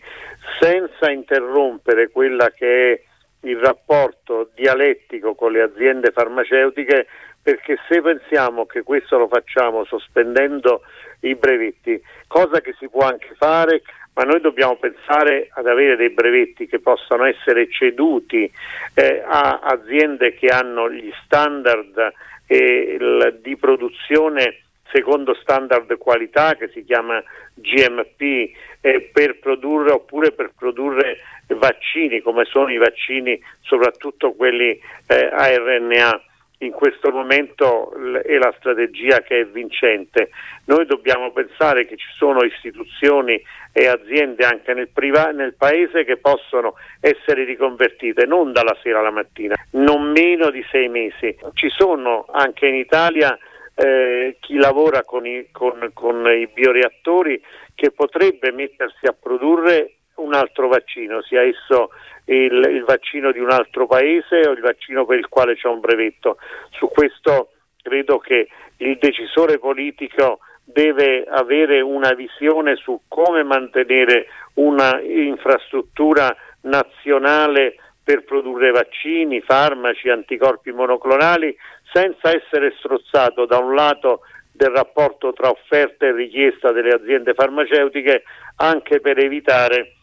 senza interrompere quella che è il rapporto dialettico con le aziende farmaceutiche perché se pensiamo che questo lo facciamo sospendendo i brevetti, cosa che si può anche fare, ma noi dobbiamo pensare ad avere dei brevetti che possano essere ceduti eh, a aziende che hanno gli standard eh, il, di produzione secondo standard qualità che si chiama GMP eh, per produrre oppure per produrre vaccini come sono i vaccini soprattutto quelli eh, a RNA in questo momento è la strategia che è vincente. Noi dobbiamo pensare che ci sono istituzioni e aziende anche nel, priva- nel paese che possono essere riconvertite non dalla sera alla mattina, non meno di sei mesi. Ci sono anche in Italia eh, chi lavora con i, con, con i bioreattori che potrebbe mettersi a produrre un altro vaccino, sia esso il, il, vaccino di un altro paese o il vaccino per il quale c'è un brevetto. Su questo credo che il decisore politico deve avere una visione su come mantenere una infrastruttura nazionale per produrre vaccini, farmaci, anticorpi monoclonali, senza essere strozzato da un lato del rapporto tra offerta e richiesta delle aziende farmaceutiche, anche per evitare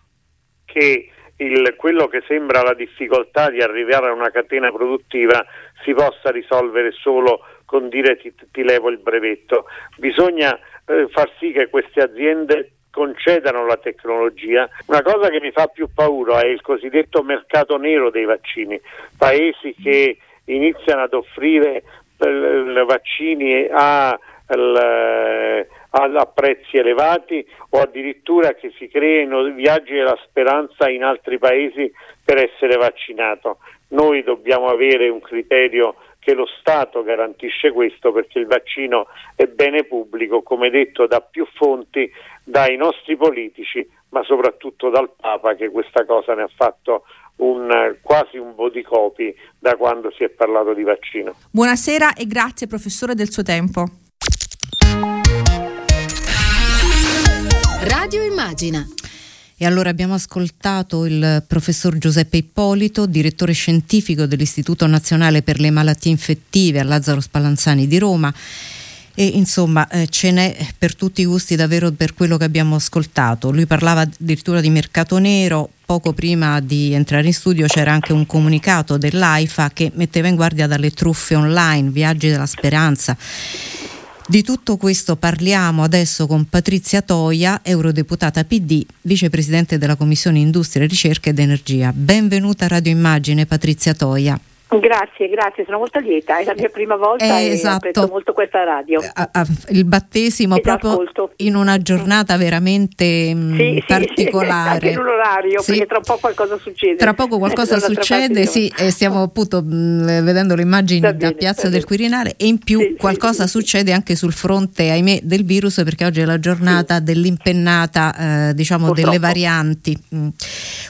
che il, quello che sembra la difficoltà di arrivare a una catena produttiva si possa risolvere solo con dire ti, ti levo il brevetto. Bisogna eh, far sì che queste aziende concedano la tecnologia. Una cosa che mi fa più paura è il cosiddetto mercato nero dei vaccini, paesi che iniziano ad offrire eh, vaccini a, a, prezzi elevati o addirittura che si creino viaggi della speranza in altri paesi per essere vaccinato. Noi dobbiamo avere un criterio che lo Stato garantisce questo perché il vaccino è bene pubblico, come detto da più fonti, dai nostri politici, ma soprattutto dal Papa che questa cosa ne ha fatto un, quasi un body copy da quando si è parlato di vaccino. Buonasera e grazie professore del suo tempo. Radio Immagina. E allora abbiamo ascoltato il professor Giuseppe Ippolito, direttore scientifico dell'Istituto Nazionale per le Malattie Infettive a Lazzaro Spallanzani di Roma. E insomma eh, ce n'è per tutti i gusti davvero per quello che abbiamo ascoltato. Lui parlava addirittura di mercato nero, poco prima di entrare in studio c'era anche un comunicato dell'AIFA che metteva in guardia dalle truffe online, viaggi della speranza di tutto questo parliamo adesso con Patrizia Toia, eurodeputata PD, vicepresidente della Commissione Industria, Ricerca ed Energia. Benvenuta a Radio Immagine, Patrizia Toia. Grazie, grazie, sono molto lieta, è la mia prima volta eh, e esatto. apprezzo molto questa radio. A, a, il battesimo e proprio ascolto. in una giornata veramente mh, sì, particolare. Sì, anche in un orario, sì. perché tra poco qualcosa succede. Tra poco qualcosa *laughs* succede, sì, e stiamo appunto mh, vedendo le immagini da, da Piazza del Quirinale e in più sì, qualcosa succede anche sul fronte, ahimè, del virus, perché oggi è la giornata dell'impennata, eh, diciamo, Purtroppo. delle varianti. Mh.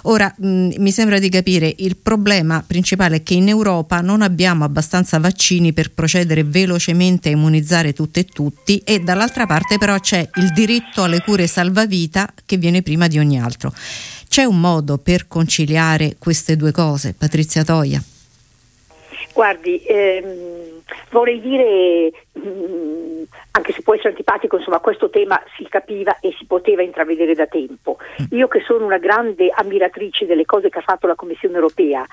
Ora, mi sembra di capire, il problema principale è che in Europa Europa non abbiamo abbastanza vaccini per procedere velocemente a immunizzare tutte e tutti e dall'altra parte però c'è il diritto alle cure salvavita che viene prima di ogni altro. C'è un modo per conciliare queste due cose, Patrizia Toia? Guardi, ehm, vorrei dire, mh, mm, anche se può essere antipatico, insomma questo tema si capiva e si poteva intravedere da tempo. Mm. Io che sono una grande ammiratrice delle cose che ha fatto la Commissione europea,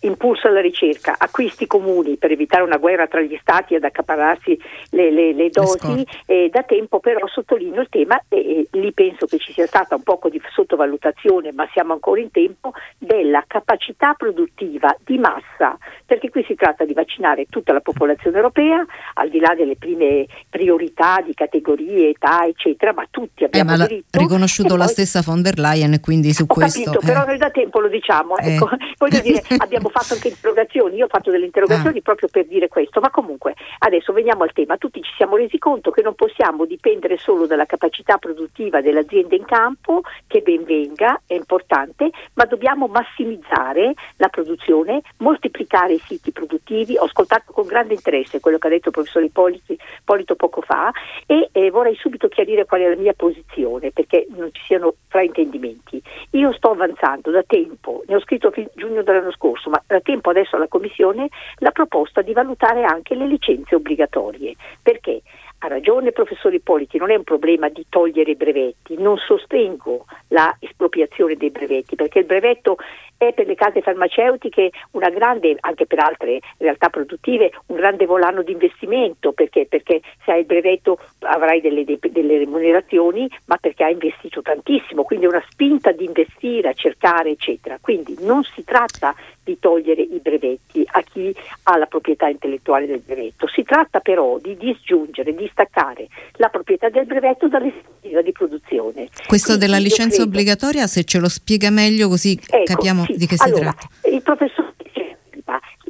impulso alla ricerca, acquisti comuni per evitare una guerra tra gli stati ad accaparrarsi le, le, le dosi. Eh, da tempo però sottolineo il tema e lì penso che ci sia stata un poco di sottovalutazione, ma siamo ancora in tempo, della capacità produttiva di massa, perché qui si tratta di vaccinare tutta la popolazione europea, al di là delle prime priorità di categorie, età, eccetera, ma tutti abbiamo eh, ma diritto. riconosciuto la stessa von der Leyen, quindi su ho questo... Capito, eh. però noi da tempo lo diciamo, ecco. *laughs* voglio dire, abbiamo *laughs* abbiamo fatto anche interrogazioni, io ho fatto delle interrogazioni ah. proprio per dire questo, ma comunque adesso veniamo al tema, tutti ci siamo resi conto che non possiamo dipendere solo dalla capacità produttiva dell'azienda in campo, che ben venga, è importante, ma dobbiamo massimizzare la produzione, moltiplicare i siti produttivi, ho ascoltato con grande interesse quello che ha detto il professor Ippolito poco fa e eh, vorrei subito chiarire qual è la mia posizione perché non ci siano fraintendimenti. Io sto avanzando da tempo, ne ho scritto fin giugno dell'anno scorso, ma da tempo adesso alla Commissione la proposta di valutare anche le licenze obbligatorie. Perché? Ha ragione il professor Ippoliti, non è un problema di togliere i brevetti, non sostengo la espropriazione dei brevetti perché il brevetto è per le case farmaceutiche una grande, anche per altre realtà produttive, un grande volano di investimento perché, perché se hai il brevetto avrai delle, delle, remunerazioni ma perché hai investito tantissimo, quindi è una spinta di investire, a cercare eccetera. Quindi non si tratta di togliere i brevetti a chi ha la proprietà intellettuale del brevetto, si tratta però di disgiungere, di staccare la proprietà del brevetto dall'esclusiva di produzione. Questo Quindi della licenza credo... obbligatoria, se ce lo spiega meglio così ecco, capiamo sì. di che si allora, tratta. Il professor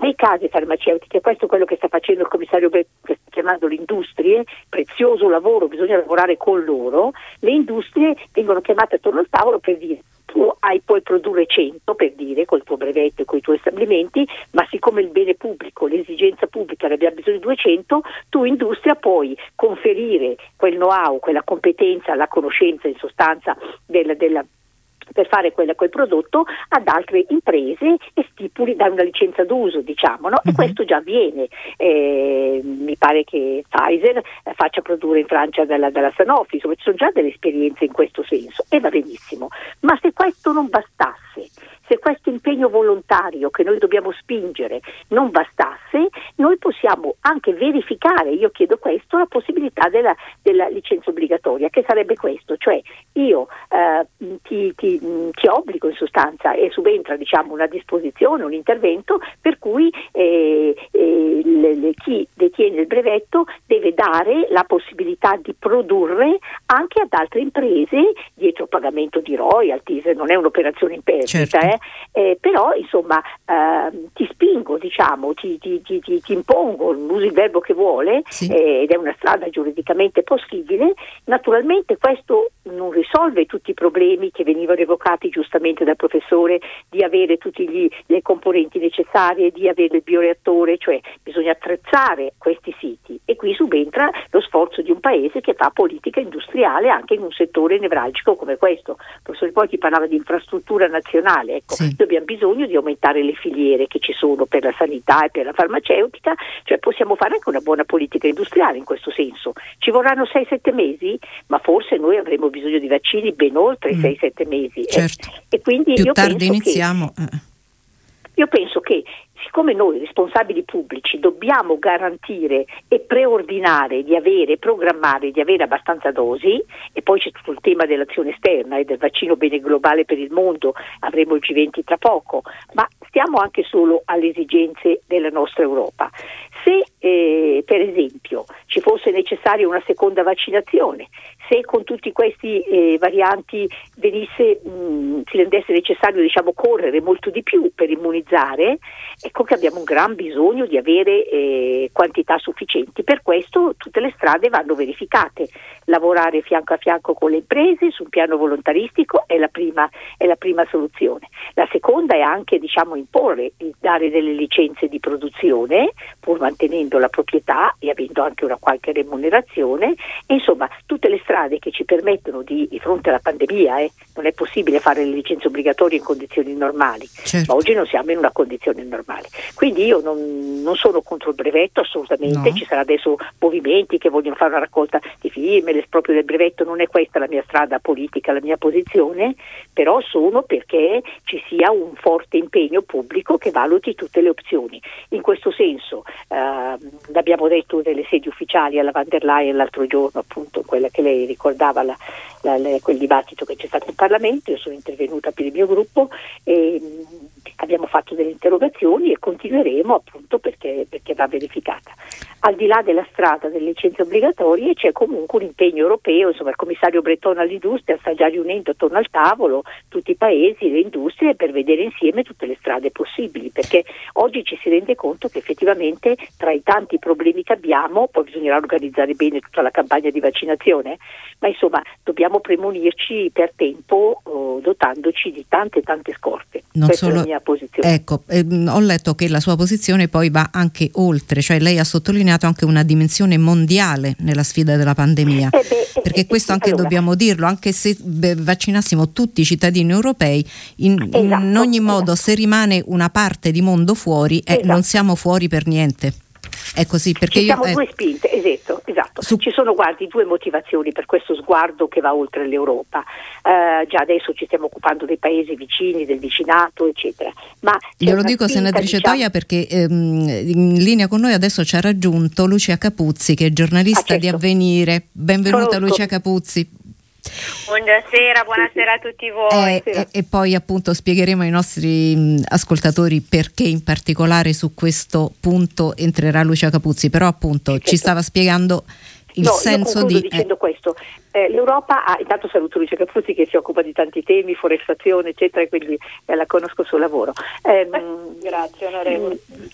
nei case farmaceutiche, questo è quello che sta facendo il commissario Becco, che sta chiamando le industrie, prezioso lavoro, bisogna lavorare con loro, le industrie vengono chiamate attorno al tavolo per dire tu hai, puoi produrre 100 per dire col tuo brevetto e con i tuoi stabilimenti, ma siccome il bene pubblico, l'esigenza pubblica ne abbiamo bisogno di 200, tu industria puoi conferire quel know-how, quella competenza, la conoscenza in sostanza della, della per fare quel, quel, prodotto ad altre imprese e stipuli da una licenza d'uso, diciamo, no? uh-huh. e mhm. questo già avviene. Eh, mi pare che Pfizer eh, faccia produrre in Francia dalla, dalla Sanofi, insomma ci sono già delle esperienze in questo senso e va benissimo. Ma se questo non bastasse, se questo impegno volontario che noi dobbiamo spingere non bastasse, noi possiamo anche verificare, io chiedo questo, la possibilità della, della licenza obbligatoria, che sarebbe questo, cioè io eh, ti, ti, ti, obbligo in sostanza e subentra diciamo, una disposizione, un intervento per cui eh, eh, le, le, chi detiene il brevetto deve dare la possibilità di produrre anche ad altre imprese dietro pagamento di royalties, non è un'operazione in perdita, certo. Eh, eh, però insomma eh, ti spingo, diciamo, ti, ti, ti, ti, impongo, usi il verbo che vuole sì. eh, ed è una strada giuridicamente possibile, naturalmente questo non risolve tutti i problemi che venivano evocati giustamente dal professore di avere tutte le componenti necessarie, di avere il bioreattore, cioè bisogna attrezzare questi siti e qui subentra lo sforzo di un paese che fa politica industriale anche in un settore nevralgico come questo. Il professore poi ti parlava di infrastruttura nazionale, ecco, sì. noi abbiamo bisogno di aumentare le filiere che ci sono per la sanità e per la farmaceutica, cioè possiamo fare anche una buona politica industriale in questo senso. Ci vorranno 6-7 mesi, ma forse noi avremo bisogno di vaccini ben oltre mm. i 6-7 mesi. Eh. Certo. Eh. E quindi Più io tardi iniziamo. Che, eh. io penso che siccome noi responsabili pubblici dobbiamo garantire e preordinare di avere, programmare di avere abbastanza dosi e poi c'è tutto il tema dell'azione esterna e del vaccino bene globale per il mondo, avremo il G20 tra poco, ma stiamo anche solo alle esigenze della nostra Europa. Se eh, per esempio ci fosse necessaria una seconda vaccinazione, se con tutti questi eh, varianti venisse, mh, si rendesse necessario diciamo, correre molto di più per immunizzare, ecco che abbiamo un gran bisogno di avere eh, quantità sufficienti. Per questo tutte le strade vanno verificate, lavorare fianco a fianco con le imprese sul piano volontaristico è la prima, è la prima soluzione. La seconda è anche diciamo, imporre, dare delle licenze di produzione pur mantenendo la proprietà e avendo anche una qualche remunerazione, e, insomma tutte le strade che ci permettono di, di fronte alla pandemia, eh, non è possibile fare le licenze obbligatorie in condizioni normali, certo. ma oggi non siamo in una condizione normale. Quindi io non, non sono contro il brevetto assolutamente, no. ci saranno adesso movimenti che vogliono fare una raccolta di firme, l'esproprio del brevetto, non è questa la mia strada politica, la mia posizione, però sono perché ci sia un forte impegno pubblico che valuti tutte le opzioni. In questo senso eh, l'abbiamo detto nelle sedi ufficiali alla van der Leyen l'altro giorno, appunto quella che lei ricordava, la, la, la, quel dibattito che c'è stato in Parlamento, io sono intervenuta per il mio gruppo e abbiamo fatto delle interrogazioni e continueremo appunto perché, perché, va verificata. Al di là della strada delle licenze obbligatorie c'è comunque un impegno europeo, insomma il commissario Breton all'industria sta già riunendo attorno al tavolo tutti i paesi, le industrie per vedere insieme tutte le strade possibili, perché oggi ci si rende conto che effettivamente tra i tanti problemi che abbiamo, poi bisognerà organizzare bene tutta la campagna di vaccinazione, ma insomma dobbiamo premunirci per tempo oh, dotandoci di tante tante scorte. Non Questa solo, è la mia posizione. Ecco, ehm, ho letto che la sua posizione poi va anche oltre, cioè lei ha sottolineato anche una dimensione mondiale nella sfida della pandemia, eh beh, eh, perché eh, questo anche allora. dobbiamo dirlo, anche se beh, vaccinassimo tutti i cittadini europei, in, esatto, in ogni modo esatto. se rimane una parte di mondo fuori eh, non esatto. siamo fuori per niente. È così perché Ci io... siamo eh, due spinte, esatto, esatto. Ci sono guardi due motivazioni per questo sguardo che va oltre l'Europa. Eh, già adesso ci stiamo occupando dei paesi vicini, del vicinato, eccetera. Ma Glielo dico spinta, senatrice diciamo- Toia perché ehm, in linea con noi adesso ci ha raggiunto Lucia Capuzzi che è giornalista Ah, di certo. Avvenire. Benvenuta Conosco. Lucia Capuzzi. Buonasera, buonasera a tutti voi. Eh, e, e poi appunto spiegheremo ai nostri mh, ascoltatori perché in particolare su questo punto entrerà Lucia Capuzzi, però appunto ci stava spiegando il no, senso di... eh, dicendo questo. Eh, L'Europa ha, intanto saluto Lucia Capuzzi che si occupa di tanti temi, forestazione, eccetera, e quindi eh, la conosco sul lavoro. Ehm, Grazie, onorevole. Mm,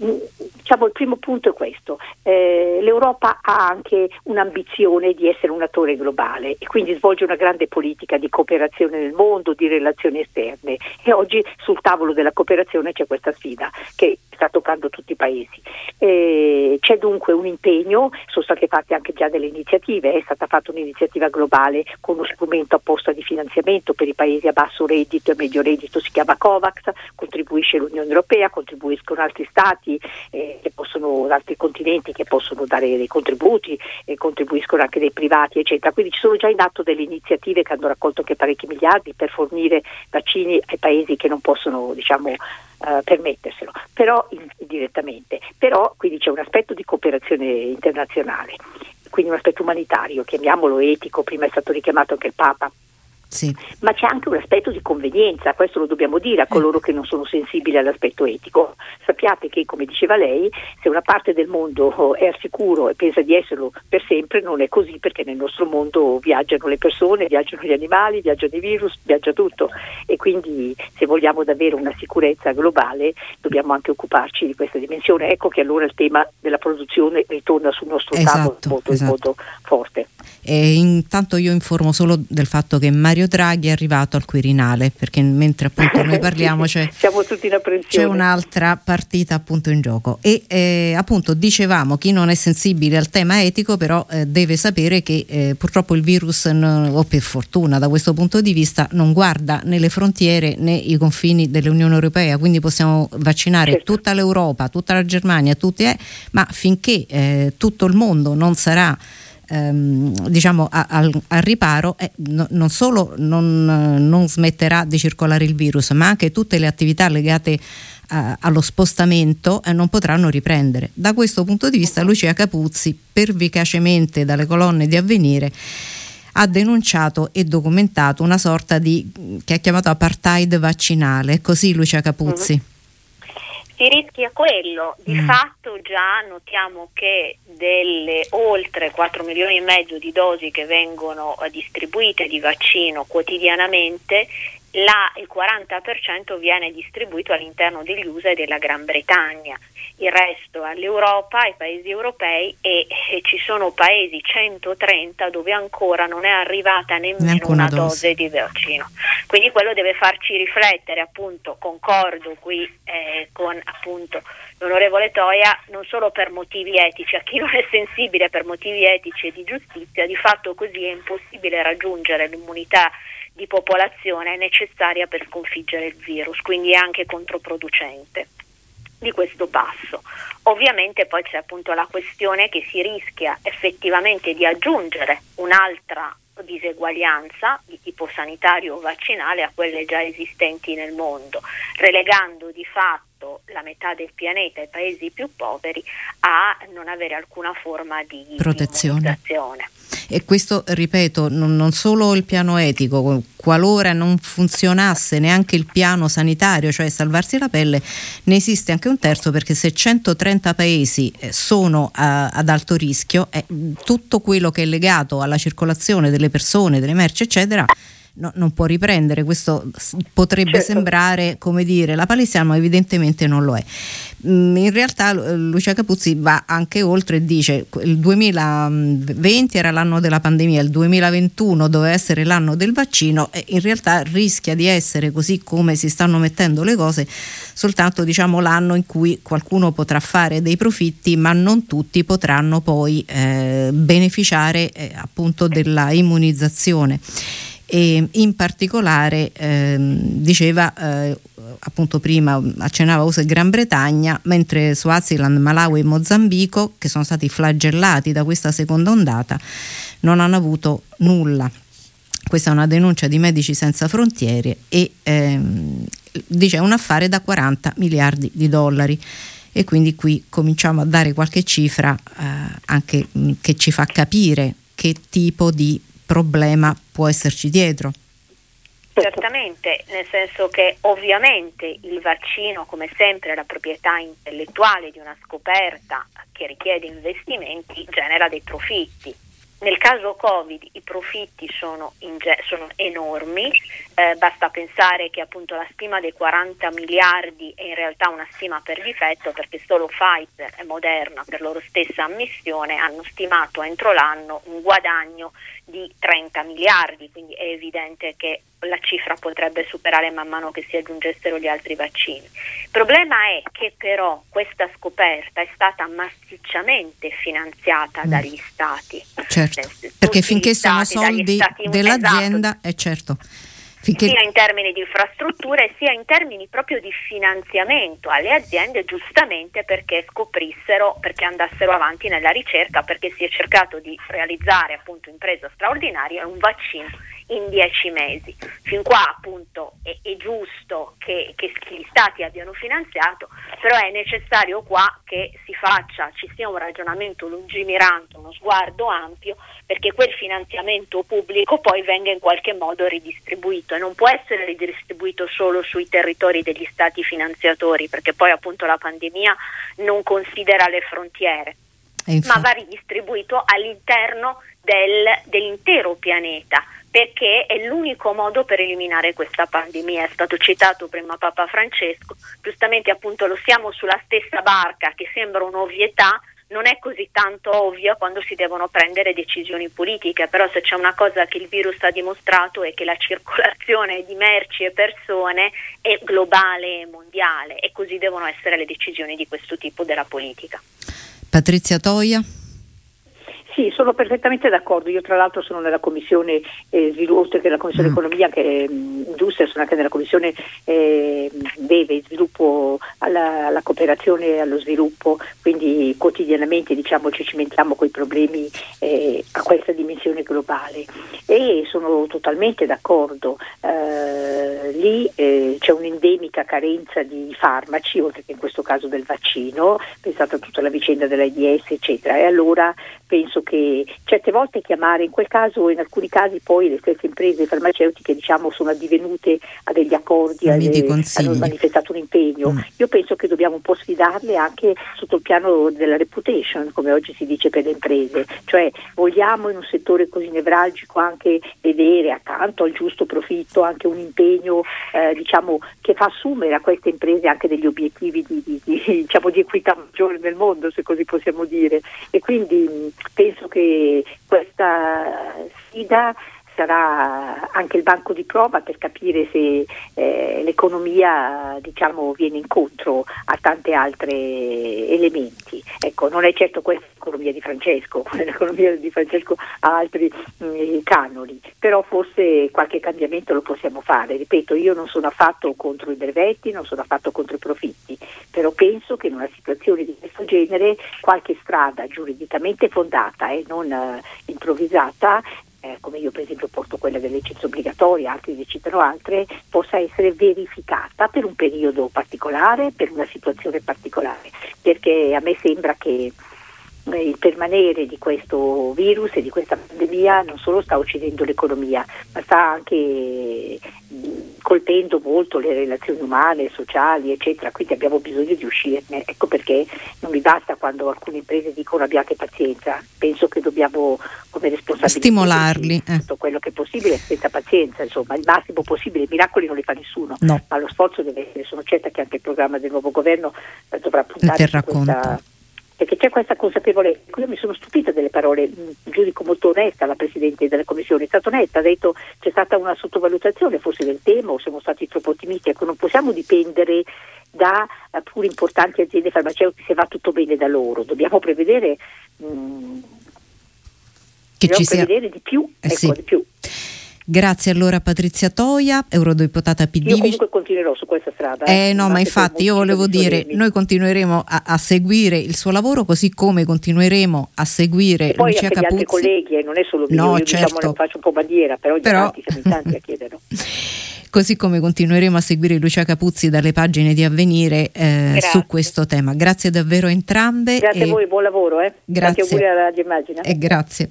Diciamo, il primo punto è questo, Eh, l'Europa ha anche un'ambizione di essere un attore globale e quindi svolge una grande politica di cooperazione nel mondo, di relazioni esterne e oggi sul tavolo della cooperazione c'è questa sfida che sta toccando tutti i paesi. Eh, c'è dunque un impegno, sono state fatte anche già delle iniziative, è stata fatta un'iniziativa globale con uno strumento apposta di finanziamento per i paesi a basso reddito e medio reddito, si chiama COVAX, contribuisce l'Unione Europea, contribuiscono altri stati, eh, che possono, altri continenti che possono dare dei contributi, eh, contribuiscono anche dei privati, eccetera. Quindi ci sono già in atto delle iniziative che hanno raccolto anche parecchi miliardi per fornire vaccini ai paesi che non possono diciamo, eh, permetterselo, però in- direttamente. Però quindi c'è un aspetto di cooperazione internazionale, quindi un aspetto umanitario, chiamiamolo etico, prima è stato richiamato anche il Papa. Sì. Ma c'è anche un aspetto di convenienza, questo lo dobbiamo dire a coloro che non sono sensibili all'aspetto etico. Sappiate che, come diceva lei, se una parte del mondo è al sicuro e pensa di esserlo per sempre, non è così perché nel nostro mondo viaggiano le persone, viaggiano gli animali, viaggiano i virus, viaggia tutto e quindi se vogliamo davvero una sicurezza globale dobbiamo anche occuparci di questa dimensione. Ecco che allora il tema della produzione ritorna sul nostro tavolo Esatto, molto, esatto. molto forte. E intanto io informo solo del fatto che Mario Draghi è arrivato al Quirinale, perché mentre appunto noi *laughs* parliamo c'è, c'è un'altra partita appunto in gioco. E eh, appunto dicevamo, chi non è sensibile al tema etico però eh, deve sapere che eh, purtroppo il virus, n- o per fortuna da questo punto di vista, non guarda né le frontiere né i confini dell'Unione Europea, quindi possiamo vaccinare Certo. tutta l'Europa, tutta la Germania, tutti, eh, ma finché eh, tutto il mondo non sarà ehm, diciamo a- al, al riparo eh, no- non solo non, eh, non smetterà di circolare il virus ma anche tutte le attività legate a- allo spostamento eh, non potranno riprendere. Da questo punto di vista Lucia Capuzzi pervicacemente dalle colonne di avvenire ha denunciato e documentato una sorta di che ha chiamato apartheid vaccinale. Così Lucia Capuzzi Si rischia quello, di Mm. fatto già notiamo che delle oltre 4 milioni e mezzo di dosi che vengono eh, distribuite di vaccino quotidianamente, la- il 40% viene distribuito all'interno degli USA e della Gran Bretagna, il resto all'Europa, ai paesi europei e, e ci sono paesi 130 dove ancora non è arrivata nemmeno una dose. dose di vaccino. Quindi quello deve farci riflettere, appunto, concordo qui eh, con appunto l'onorevole Toia, non solo per motivi etici, a chi non è sensibile per motivi etici e di giustizia, di fatto così è impossibile raggiungere l'immunità di popolazione necessaria per sconfiggere il virus, quindi è anche controproducente di questo passo. Ovviamente poi c'è appunto la questione che si rischia effettivamente di aggiungere un'altra diseguaglianza di tipo sanitario o vaccinale a quelle già esistenti nel mondo, relegando di fatto la metà del pianeta, i paesi più poveri, a non avere alcuna forma di Protezione. E questo, ripeto, non, non solo il piano etico, qualora non funzionasse neanche il piano sanitario, cioè salvarsi la pelle, ne esiste anche un terzo perché se 130 paesi eh, sono a- ad alto rischio, eh, tutto quello che è legato alla circolazione delle persone, delle merci, eccetera, no- non può riprendere. Questo potrebbe Certo. sembrare, come dire, la palestina, ma evidentemente non lo è. Mm, In realtà Lucia Capuzzi va anche oltre e dice il 2020 era l'anno della pandemia, il 2021 doveva essere l'anno del vaccino e in realtà rischia di essere così come si stanno mettendo le cose soltanto diciamo l'anno in cui qualcuno potrà fare dei profitti ma non tutti potranno poi eh, beneficiare eh, appunto della immunizzazione e in particolare ehm, diceva eh, appunto prima accennava USA e Gran Bretagna, mentre Swaziland, Malawi e Mozambico, che sono stati flagellati da questa seconda ondata, non hanno avuto nulla. Questa è una denuncia di Medici Senza Frontiere e ehm, dice un affare da 40 miliardi di dollari e quindi qui cominciamo a dare qualche cifra eh, anche mh, che ci fa capire che tipo di problema può esserci dietro. Certamente, nel senso che ovviamente il vaccino, come sempre, la proprietà intellettuale di una scoperta che richiede investimenti, genera dei profitti nel caso Covid i profitti sono, inge- sono enormi, eh, basta pensare che appunto la stima dei 40 miliardi è in realtà una stima per difetto perché solo Pfizer e Moderna per loro stessa ammissione hanno stimato entro l'anno un guadagno di 30 miliardi, quindi è evidente che la cifra potrebbe superare man mano che si aggiungessero gli altri vaccini. Il problema è che però questa scoperta è stata massicciamente finanziata mm. dagli stati. Certo, perché finché sono soldi dell'azienda, esatto. è certo. Finché... sia in termini di infrastrutture sia in termini proprio di finanziamento alle aziende giustamente perché scoprissero, perché andassero avanti nella ricerca, perché si è cercato di realizzare appunto impresa straordinaria un vaccino in dieci mesi. Fin qua appunto è, è giusto che, che, gli stati abbiano finanziato, però è necessario qua che si faccia, ci sia un ragionamento lungimirante, uno sguardo ampio, perché quel finanziamento pubblico poi venga in qualche modo ridistribuito e non può essere ridistribuito solo sui territori degli stati finanziatori, perché poi appunto la pandemia non considera le frontiere. Ma va ridistribuito all'interno del, dell'intero pianeta perché è l'unico modo per eliminare questa pandemia. È stato citato prima Papa Francesco, giustamente appunto lo siamo sulla stessa barca che sembra un'ovvietà, non è così tanto ovvia quando si devono prendere decisioni politiche, però se c'è una cosa che il virus ha dimostrato è che la circolazione di merci e persone è globale e mondiale e così devono essere le decisioni di questo tipo della politica. Patrizia Toia. Sì, sono perfettamente d'accordo. Io tra l'altro sono nella commissione eh, sviluppo, oltre che nella commissione mm. economia che mh, industria, sono anche nella commissione eh, deve sviluppo alla, alla, cooperazione e allo sviluppo, quindi quotidianamente diciamo, ci cimentiamo con i problemi eh, a questa dimensione globale e sono totalmente d'accordo. Eh, lì eh, c'è un'endemica carenza di farmaci, oltre che in questo caso del vaccino, pensate a tutta la vicenda dell'AIDS eccetera e allora penso che certe volte chiamare, in quel caso in alcuni casi poi le stesse imprese farmaceutiche diciamo, sono addivenute a degli accordi, a dei, hanno manifestato un impegno. Mm. Io penso che dobbiamo un po' sfidarle anche sotto il piano della reputation, come oggi si dice per le imprese, cioè vogliamo in un settore così nevralgico anche vedere accanto al giusto profitto anche un impegno eh, diciamo, che fa assumere a queste imprese anche degli obiettivi di, di, di, *laughs* diciamo, di equità maggiore nel mondo, se così possiamo dire. E quindi penso che questa sfida sarà anche il banco di prova per capire se eh, l'economia diciamo, viene incontro a tanti altri elementi. Ecco, non è certo questa l'economia di Francesco, *laughs* l'economia di Francesco ha altri mh, mm, canoni, però forse qualche cambiamento lo possiamo fare. Ripeto, io non sono affatto contro i brevetti, non sono affatto contro i profitti, però penso che in una situazione di questo genere qualche strada giuridicamente fondata e non uh, improvvisata eh, come io per esempio porto quella delle licenze obbligatorie, altri ne citano altre, possa essere verificata per un periodo particolare, per una situazione particolare, perché a me sembra che eh, il permanere di questo virus e di questa pandemia non solo sta uccidendo l'economia, ma sta anche colpendo molto le relazioni umane, sociali, eccetera, quindi abbiamo bisogno di uscirne. Ecco perché non mi basta quando alcune imprese dicono abbiate pazienza, penso che dobbiamo come responsabilità stimolarli eh. tutto quello che è possibile senza pazienza, insomma, il massimo possibile, i miracoli non li fa nessuno, no. ma lo sforzo deve essere, sono certa che anche il programma del nuovo governo eh, dovrà puntare su questa perché c'è questa consapevolezza. Io mi sono stupita delle parole, mm, giudico molto onesta la Presidente della Commissione, è stata onesta, ha detto c'è stata una sottovalutazione forse del tema o siamo stati troppo ottimisti, ecco non possiamo dipendere da uh, pur importanti aziende farmaceutiche se va tutto bene da loro, dobbiamo prevedere, mh, mm, che dobbiamo ci sia... prevedere di più, eh ecco, sì. di più. Grazie allora a Patrizia Toia, eurodeputata PD. Io comunque continuerò su questa strada. Eh, no, ma infatti io volevo dire, noi continueremo a, a, seguire il suo lavoro così come continueremo a seguire e poi Lucia anche Capuzzi. gli altri colleghi, e non è solo No, io certo. diciamo, faccio un po' bandiera, però, Però- siamo in tanti a *laughs* chiederlo. Così come continueremo a seguire Lucia Capuzzi dalle pagine di avvenire eh, su questo tema. Grazie davvero a entrambe. Grazie a voi, buon lavoro. Eh. Grazie. Tanti auguri alla Radio Immagina. e grazie.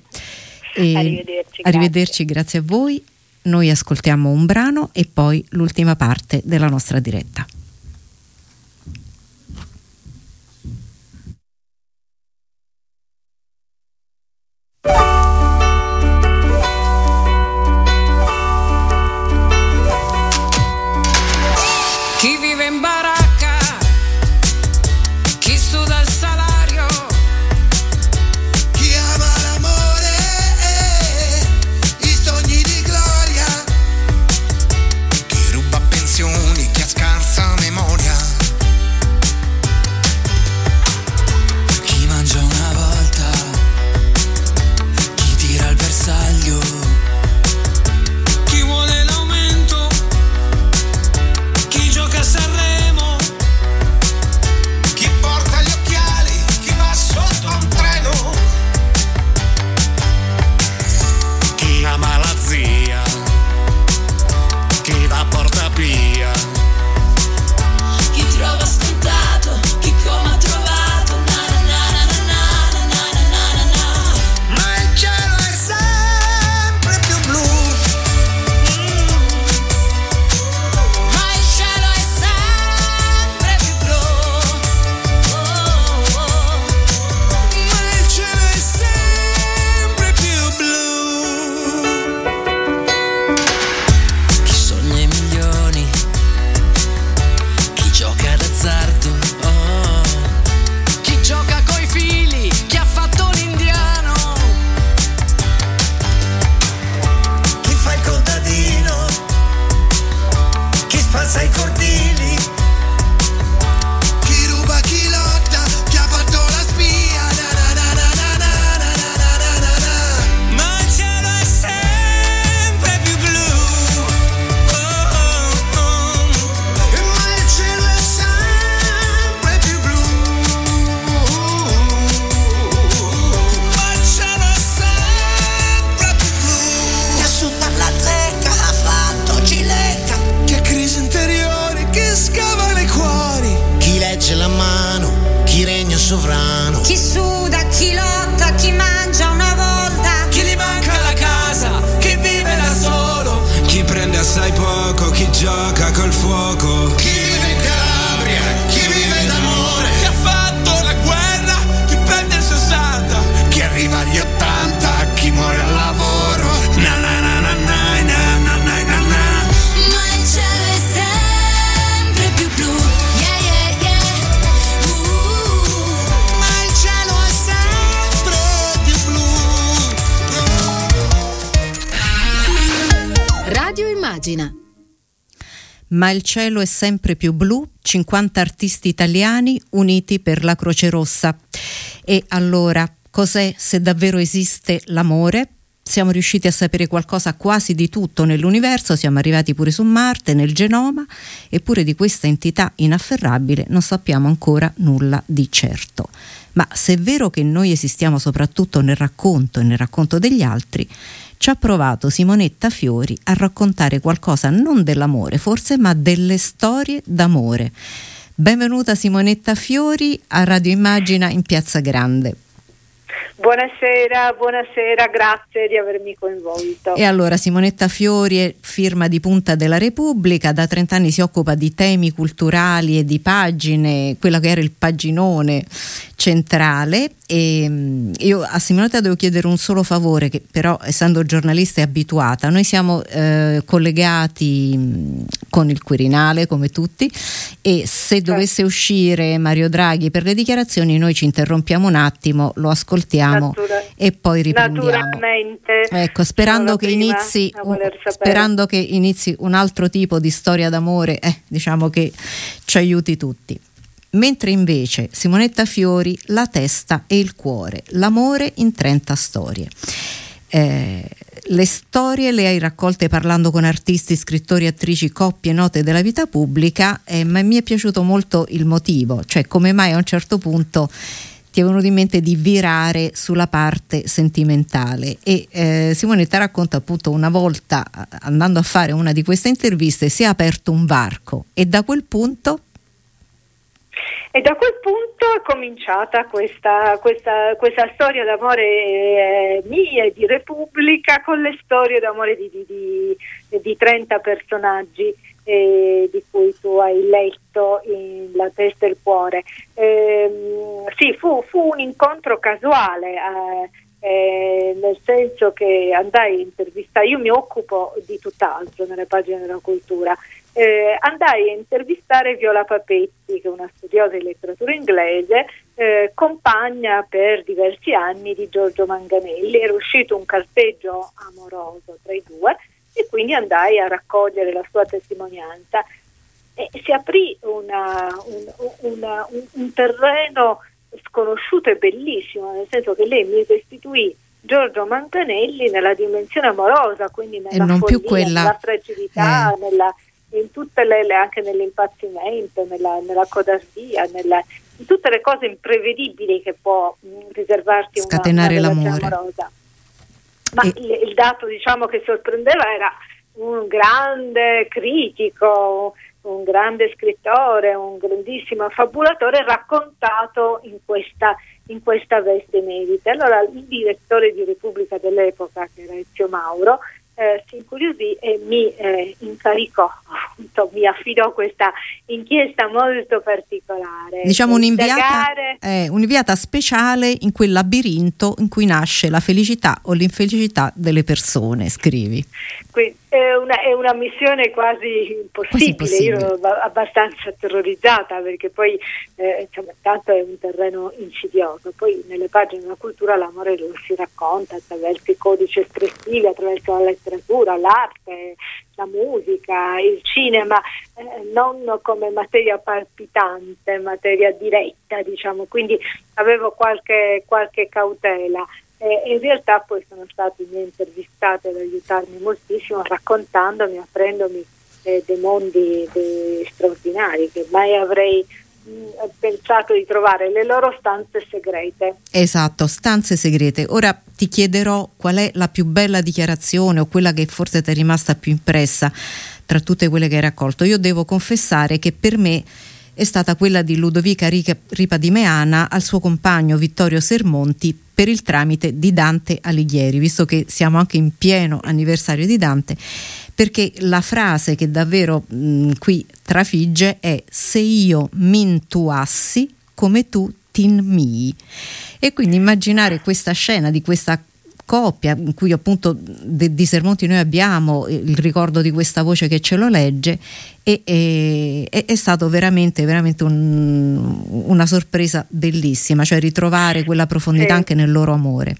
E Arrivederci, arrivederci, grazie a voi. Noi ascoltiamo un brano e poi l'ultima parte della nostra diretta. Il cielo è sempre più blu, 50 artisti italiani uniti per la Croce Rossa. E allora, cos'è se davvero esiste l'amore? Siamo riusciti a sapere qualcosa quasi di tutto nell'universo, siamo arrivati pure su Marte, nel genoma, eppure di questa entità inafferrabile non sappiamo ancora nulla di certo. Ma se è vero che noi esistiamo soprattutto nel racconto e nel racconto degli altri, ci ha provato Simonetta Fiori a raccontare qualcosa non dell'amore, forse, ma delle storie d'amore. Benvenuta Simonetta Fiori a Radio Immagina in Piazza Grande. Buonasera, buonasera, grazie di avermi coinvolto. E allora Simonetta Fiori è firma di Punta della Repubblica, da 30 anni si occupa di temi culturali e di pagine, quello che era il paginone centrale e mm, io a Simonetta devo chiedere un solo favore che però essendo giornalista è abituata, noi siamo eh, collegati mh, con il Quirinale come tutti e se dovesse uscire Mario Draghi per le dichiarazioni noi ci interrompiamo un attimo, lo ascoltiamo Natura- e poi riprendiamo. Naturalmente. Ecco, sperando che, inizi, sapere. sperando che inizi un altro tipo di storia d'amore, eh, diciamo che ci aiuti tutti. Mentre invece Simonetta Fiori, la testa e il cuore, l'amore in 30 storie. Eh, le storie le hai raccolte parlando con artisti, scrittori, attrici, coppie note della vita pubblica, eh, ma mi è piaciuto molto il motivo, cioè come mai a un certo punto ti è venuto in mente di virare sulla parte sentimentale e eh, Simonetta racconta appunto una volta andando a fare una di queste interviste si è aperto un varco e da quel punto E da quel punto è cominciata questa, questa- questa storia d'amore eh, mia e di Repubblica con le storie d'amore di, di- di- di 30 personaggi eh, di cui tu hai letto in La testa e il cuore. Ehm, sì, fu, fu un incontro casuale. eh, eh, nel senso che andai a intervistare, io mi occupo di tutt'altro nelle pagine della cultura, eh, andai a intervistare Viola Papetti, che è una studiosa di letteratura inglese, eh, compagna per diversi anni di Giorgio Manganelli. Era uscito un carteggio amoroso tra i due e quindi andai a raccogliere la sua testimonianza. E si aprì una- un, una- un- un terreno sconosciuto e bellissimo, nel senso che lei mi restituì Giorgio Manganelli nella dimensione amorosa, quindi nella follia, quella- nella fragilità, nella- in tutte le, le- anche nell'impazzimento, nella, nella codardia, nella- in tutte le cose imprevedibili che può mh, riservarti una, Scatenare una relazione l'amore. amorosa. Ma il, il dato diciamo, che sorprendeva era un grande critico, un grande scrittore, un grandissimo fabulatore raccontato in questa, in questa veste inedita. Allora il direttore di Repubblica dell'epoca, che era Ezio Mauro, eh, si incuriosì e mi eh, incaricò, appunto, mi affidò questa inchiesta molto particolare. diciamo un'inviata, eh, un'inviata speciale in quel labirinto in cui nasce la felicità o l'infelicità delle persone, scrivi. Qui- è, una, è una missione quasi impossibile, Quasi io impossibile. ero abba- abbastanza terrorizzata perché poi eh, insomma, tanto è un terreno insidioso, poi nelle pagine della cultura l'amore lo si racconta attraverso i codici espressivi, attraverso la letteratura, l'arte, la musica, il cinema, eh, non come materia palpitante, materia diretta, diciamo, quindi avevo qualche, qualche cautela. E in realtà poi sono stati i miei intervistati ad aiutarmi moltissimo raccontandomi, aprendomi eh, dei mondi dei- straordinari che mai avrei mh, pensato di trovare, le loro stanze segrete. Esatto, stanze segrete. Ora ti chiederò qual è la più bella dichiarazione o quella che forse ti è rimasta più impressa tra tutte quelle che hai raccolto. Io devo confessare che per me è stata quella di Ludovica Ripa di Meana al suo compagno Vittorio Sermonti per il tramite di Dante Alighieri, visto che siamo anche in pieno anniversario di Dante, perché la frase che davvero mh, qui trafigge è se io m'intuassi come tu t'inmii. E quindi immaginare questa scena di questa coppia in cui appunto de- di Sermonti noi abbiamo il ricordo di questa voce che ce lo legge e, e- è, stato veramente, veramente un- una sorpresa bellissima, cioè ritrovare quella profondità Sì. anche nel loro amore.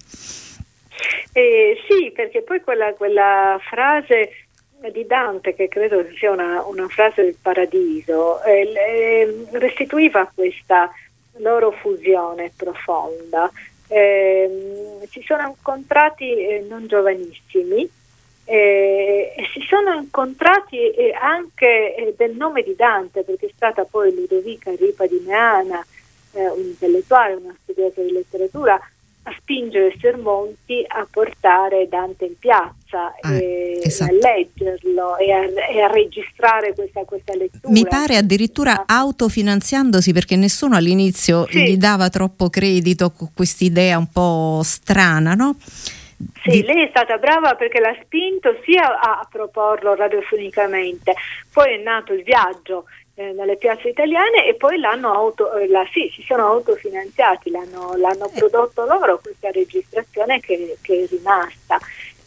Eh, sì, perché poi quella, quella frase di Dante, che credo sia una, una frase del paradiso, eh, le- restituiva questa loro fusione profonda. Ehm, si sono incontrati eh, non giovanissimi eh, e si sono incontrati eh, anche eh, del nome di Dante, perché è stata poi Ludovica Ripa di Meana, eh, un intellettuale, una studiosa di letteratura, a spingere Sermonti a portare Dante in piazza e esatto. a leggerlo e a, e a registrare questa, questa lettura. Mi pare addirittura autofinanziandosi perché nessuno all'inizio Sì. gli dava troppo credito con quest'idea un po' strana, no? Sì, lei è stata brava perché l'ha spinto sia a, a proporlo radiofonicamente, poi è nato il viaggio eh, nelle piazze italiane e poi l'hanno auto, eh, la- sì, si sono autofinanziati, l'hanno, l'hanno prodotto loro questa registrazione che, che è rimasta.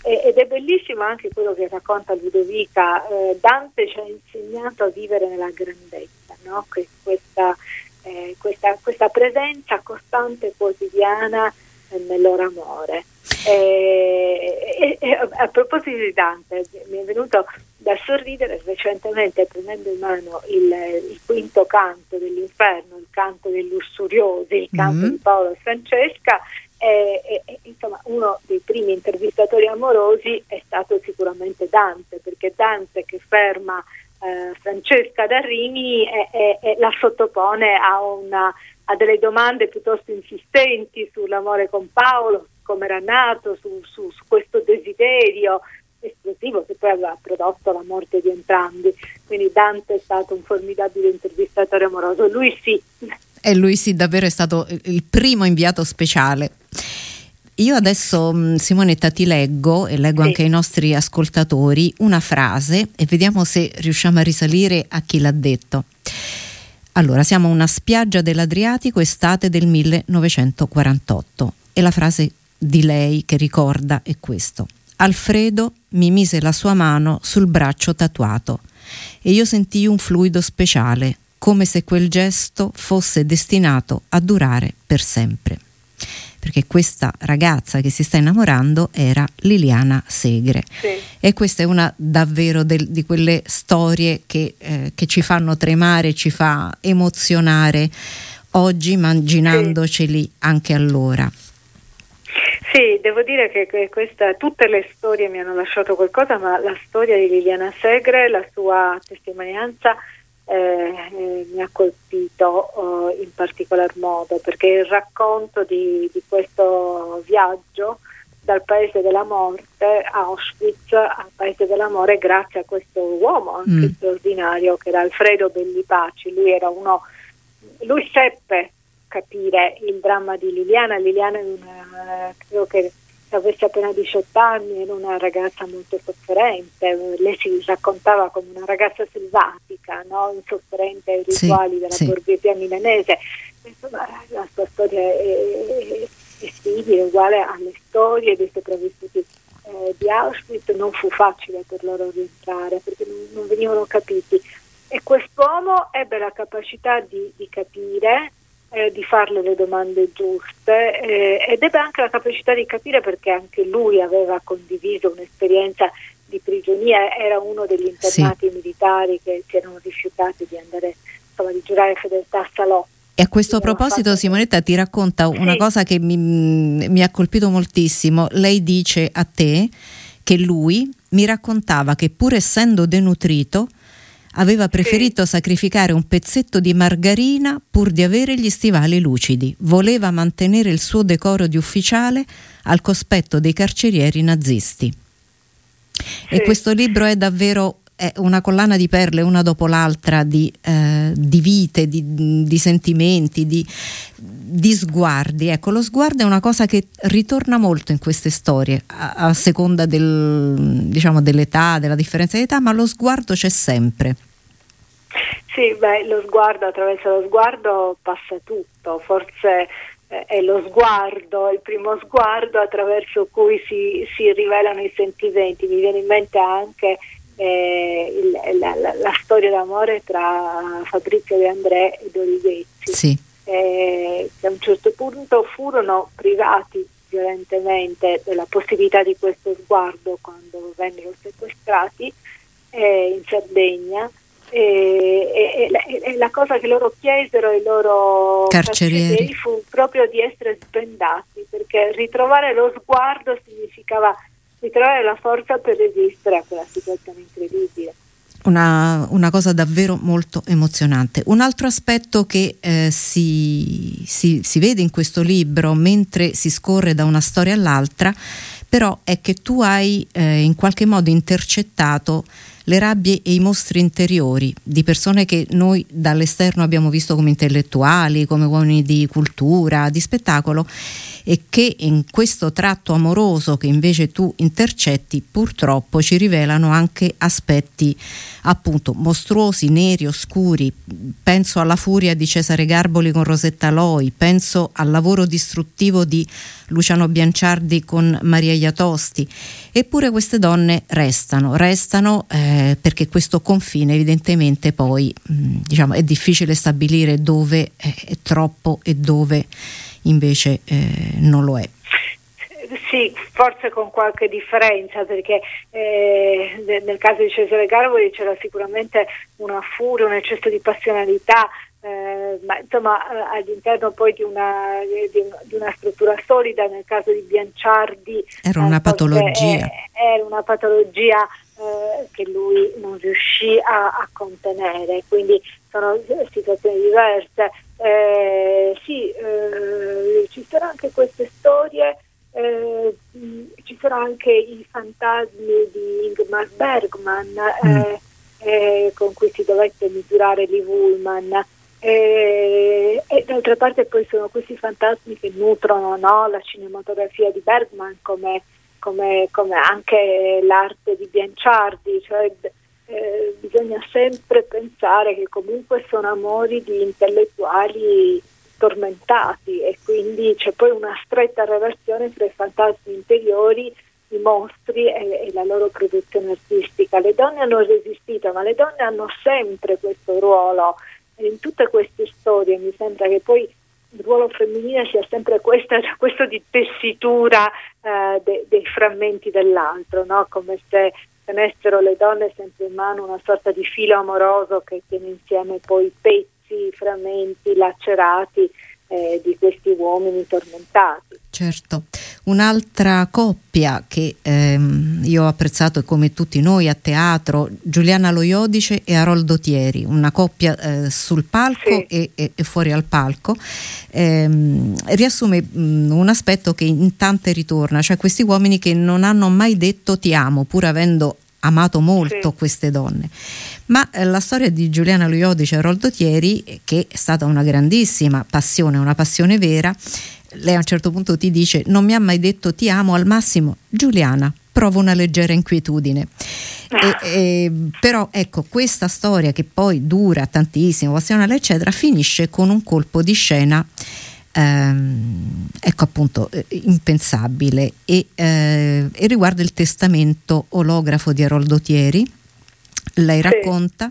E- ed è bellissimo anche quello che racconta Ludovica, eh, Dante ci ha insegnato a vivere nella grandezza, no? Que- questa, eh, questa, questa presenza costante e quotidiana eh, nel loro amore. E, e- a proposito di Dante, mi è venuto da sorridere recentemente prendendo in mano il, il quinto canto dell'inferno, il canto degli lussuriosi, il canto Mm. di Paolo e Francesca, e, e- insomma, uno dei primi intervistatori amorosi è stato sicuramente Dante, perché Dante che ferma eh, Francesca da Rimini e, e- e la sottopone a, una- a delle domande piuttosto insistenti sull'amore con Paolo, come era nato, su, su- su questo desiderio esplosivo che poi aveva prodotto la morte di entrambi. Quindi Dante è stato un formidabile intervistatore amoroso. Lui sì, E lui sì, davvero è stato il primo inviato speciale. Io adesso, mh, Simonetta, ti leggo e leggo anche ai nostri ascoltatori una frase e vediamo se riusciamo a risalire a chi l'ha detto. Allora, siamo a una spiaggia dell'Adriatico, estate del 1948 e la frase di lei che ricorda è questo. Alfredo mi mise la sua mano sul braccio tatuato e io sentii un fluido speciale, come se quel gesto fosse destinato a durare per sempre. Perché questa ragazza che si sta innamorando era Liliana Segre. E questa è una davvero del- di quelle storie che, eh, che ci fanno tremare, ci fa emozionare oggi, immaginandoceli anche allora. Sì, devo dire che que- questa, tutte le storie mi hanno lasciato qualcosa, ma la storia di Liliana Segre, la sua testimonianza eh, eh, mi ha colpito eh, in particolar modo perché il racconto di, di questo viaggio dal paese della morte a Auschwitz al paese dell'amore grazie a questo uomo anche Mm. straordinario che era Alfredo Bellipaci, lui era uno lui seppe capire il dramma di Liliana. Liliana è una, credo che avesse appena 18 anni, era una ragazza molto sofferente, lei si raccontava come una ragazza selvatica, no? insofferente ai Sì, rituali della sì. borghesia milanese. Insomma, la sua storia è, è simile, uguale alle storie dei sopravvissuti eh, di Auschwitz. Non fu facile per loro rientrare perché non, non venivano capiti. E quest'uomo ebbe la capacità di, di capire, eh, di farle le domande giuste eh, ed ebbe anche la capacità di capire perché anche lui aveva condiviso un'esperienza di prigionia, era uno degli internati militari che si erano rifiutati di andare, insomma, di giurare fedeltà a Salò. E a questo proposito, Simonetta ti racconta una cosa che mi, mi ha colpito moltissimo. Lei dice a te che lui mi raccontava che pur essendo denutrito aveva preferito sacrificare un pezzetto di margarina pur di avere gli stivali lucidi. Voleva mantenere il suo decoro di ufficiale al cospetto dei carcerieri nazisti. E questo libro è davvero è una collana di perle una dopo l'altra di, eh, di vite, di, di sentimenti, di, di sguardi. Ecco, lo sguardo è una cosa che ritorna molto in queste storie, a, a seconda del, diciamo, dell'età, della differenza di età, ma lo sguardo c'è sempre. Sì, beh, lo sguardo, attraverso lo sguardo passa tutto, forse eh, è lo sguardo, il primo sguardo attraverso cui si, si rivelano i sentimenti. Mi viene in mente anche eh, il- la, la- la storia d'amore tra Fabrizio De André e Dorivezzi, Sì. Eh, che a un certo punto furono privati violentemente della possibilità di questo sguardo quando vennero sequestrati eh, in Sardegna e, e- e la, cosa che loro chiesero ai loro Carcerieri. fu proprio di essere sbendati perché ritrovare lo sguardo significava ritrovare la forza per resistere a quella situazione incredibile. Una, una cosa davvero molto emozionante. Un altro aspetto che eh, si, si- si vede in questo libro mentre si scorre da una storia all'altra, però è che tu hai eh, in qualche modo intercettato le rabbie e i mostri interiori di persone che noi dall'esterno abbiamo visto come intellettuali, come uomini di cultura, di spettacolo e che in questo tratto amoroso che invece tu intercetti purtroppo ci rivelano anche aspetti appunto mostruosi, neri, oscuri. Penso alla furia di Cesare Garboli con Rosetta Loi, penso al lavoro distruttivo di Luciano Bianciardi con Maria Iatosti. Eppure queste donne restano, restano eh, perché questo confine evidentemente poi mh, diciamo, è difficile stabilire dove è, troppo e dove invece eh, non lo è. Sì, forse con qualche differenza perché eh, ne- nel caso di Cesare Garboli c'era sicuramente una furia, un eccesso di passionalità, eh, eh, ma insomma eh, all'interno poi di una, di, di una struttura solida, nel caso di Bianciardi Era eh, una forse patologia. è- Era una patologia eh, che lui non riuscì a, a contenere, quindi sono situazioni diverse. Eh, sì, eh, ci sono anche queste storie, eh, ci sono anche i fantasmi di Ingmar Bergman eh, eh, con cui si dovette misurare Lee Woolman. Eh, e d'altra parte poi sono questi fantasmi che nutrono no, la cinematografia di Bergman come, come- come anche l'arte di Bianciardi, cioè eh, bisogna sempre pensare che comunque sono amori di intellettuali tormentati e quindi c'è poi una stretta relazione tra i fantasmi interiori, i mostri e, e la loro produzione artistica. Le donne hanno resistito, ma le donne hanno sempre questo ruolo in tutte queste storie mi sembra che poi il ruolo femminile sia sempre questa, *laughs* questo di tessitura eh, de- dei frammenti dell'altro, no? come se tenessero le donne sempre in mano una sorta di filo amoroso che tiene insieme poi pezzi, frammenti lacerati eh, di questi uomini tormentati. Certo, un'altra coppia che ehm, io ho apprezzato come tutti noi a teatro, Giuliana Loiodice e Aroldo Thieri, una coppia eh, sul palco e, e- e fuori al palco, ehm, riassume mh, un aspetto che in tante ritorna, cioè questi uomini che non hanno mai detto ti amo, pur avendo amato molto Sì. queste donne. Ma eh, la storia di Giuliana Loiodice e Aroldo Thieri, che è stata una grandissima passione, una passione vera, lei a un certo punto ti dice non mi ha mai detto ti amo al massimo Giuliana provo una leggera inquietudine E- e- però ecco questa storia che poi dura tantissimo passionale eccetera finisce con un colpo di scena ehm, ecco appunto eh, impensabile. E, eh, e riguarda il testamento olografo di Aroldo Thieri lei racconta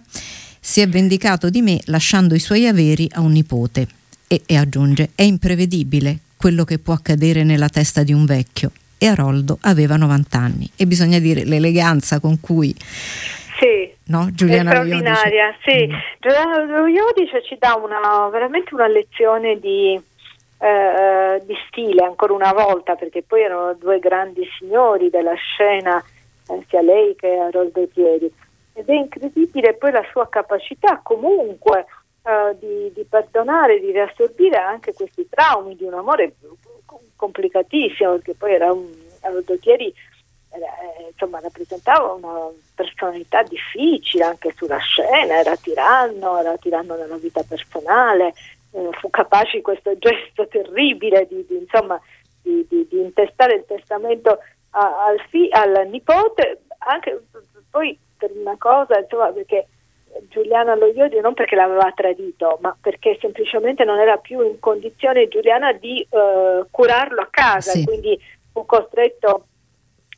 si è vendicato di me lasciando i suoi averi a un nipote e, e aggiunge è imprevedibile quello che può accadere nella testa di un vecchio e Aroldo aveva 90 anni. E bisogna dire l'eleganza con cui Sì, no, è Giuliana Loiodice straordinaria, sì. Giuliana Loiodice ci dà una, veramente una lezione di, eh, di stile, ancora una volta, perché poi erano due grandi signori della scena, eh, sia lei che Aroldo Thieri. Ed è incredibile poi la sua capacità comunque eh, di, di perdonare, di riassorbire anche questi traumi di un amore complicatissimo, perché poi era un Aroldo Thieri era, eh, insomma, rappresentava una personalità difficile anche sulla scena, era tiranno, era tiranno nella vita personale, eh, fu capace di questo gesto terribile di, di, insomma, di, di- intestare il testamento a- al, fi- al nipote, anche poi per una cosa, insomma, perché Giuliana lo odio non perché l'aveva tradito, ma perché semplicemente non era più in condizione Giuliana di eh, curarlo a casa, Sì. quindi fu costretto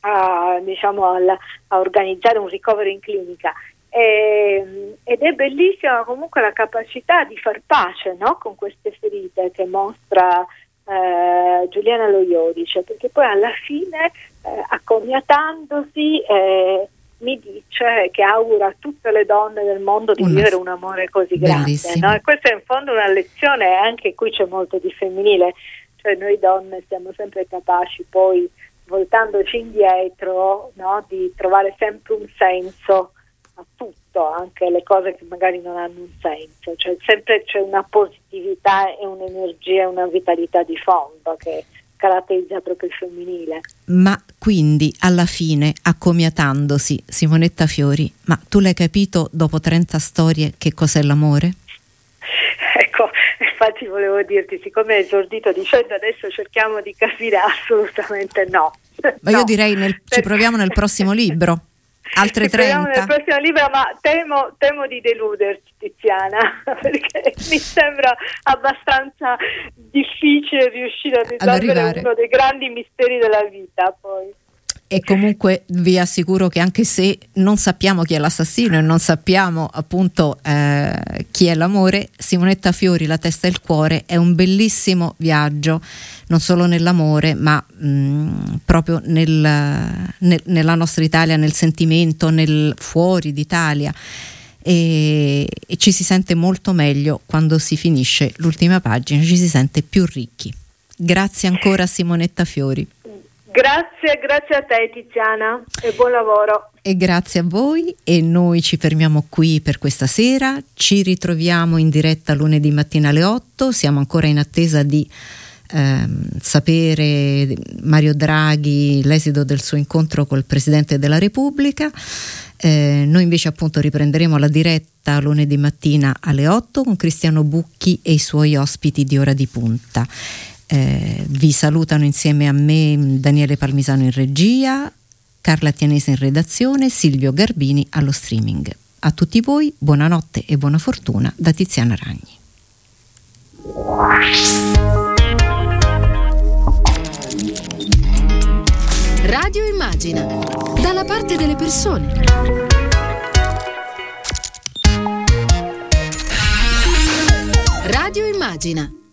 a, diciamo, al- a organizzare un ricovero in clinica. E- ed è bellissima comunque la capacità di far pace no? con queste ferite che mostra eh, Giuliana Loiodice, perché poi alla fine, eh, accomiatandosi, eh, mi dice che augura a tutte le donne del mondo di Una- vivere un amore così grande. Bellissimo. no? E questa è in fondo una lezione, e anche qui c'è molto di femminile, cioè noi donne siamo sempre capaci poi, voltandoci indietro, no? di trovare sempre un senso a tutto, anche le cose che magari non hanno un senso, cioè sempre c'è una positività e un'energia e una vitalità di fondo che caratterizza proprio il femminile. ma quindi alla fine accomiatandosi Simonetta Fiori ma tu l'hai capito dopo 30 storie che cos'è l'amore? *laughs* Ecco, infatti volevo dirti, siccome hai esordito dicendo adesso cerchiamo di capire, assolutamente no. ma io *laughs* direi nel- ci proviamo nel prossimo libro altre Ci proviamo 30 nel prossimo libro, ma temo, temo di deluderti Tiziana, *laughs* perché mi sembra abbastanza difficile riuscire a risolvere uno dei grandi misteri della vita poi. E comunque vi assicuro che anche se non sappiamo chi è l'assassino e non sappiamo appunto eh, chi è l'amore, Simonetta Fiori, La testa e il cuore è un bellissimo viaggio, non solo nell'amore, ma mh, proprio nel- nel- nella nostra Italia, nel sentimento, nel fuori d'Italia. e, e ci si sente molto meglio quando si finisce l'ultima pagina, ci si sente più ricchi. Grazie ancora Simonetta Fiori. Grazie, grazie a te Tiziana e buon lavoro. E grazie a voi e noi ci fermiamo qui per questa sera, ci ritroviamo in diretta lunedì mattina alle 8, siamo ancora in attesa di ehm, sapere Mario Draghi l'esito del suo incontro col Presidente della Repubblica. Eh, noi invece appunto riprenderemo la diretta lunedì mattina alle 8 con Cristiano Bucchi e i suoi ospiti di ora di punta. Eh, vi salutano insieme a me Daniele Palmisano in regia, Carla Tianese in redazione, Silvio Garbini allo streaming. A tutti voi buonanotte e buona fortuna da Tiziana Ragni. Radio Immagina. Dalla parte delle persone. Radio Immagina.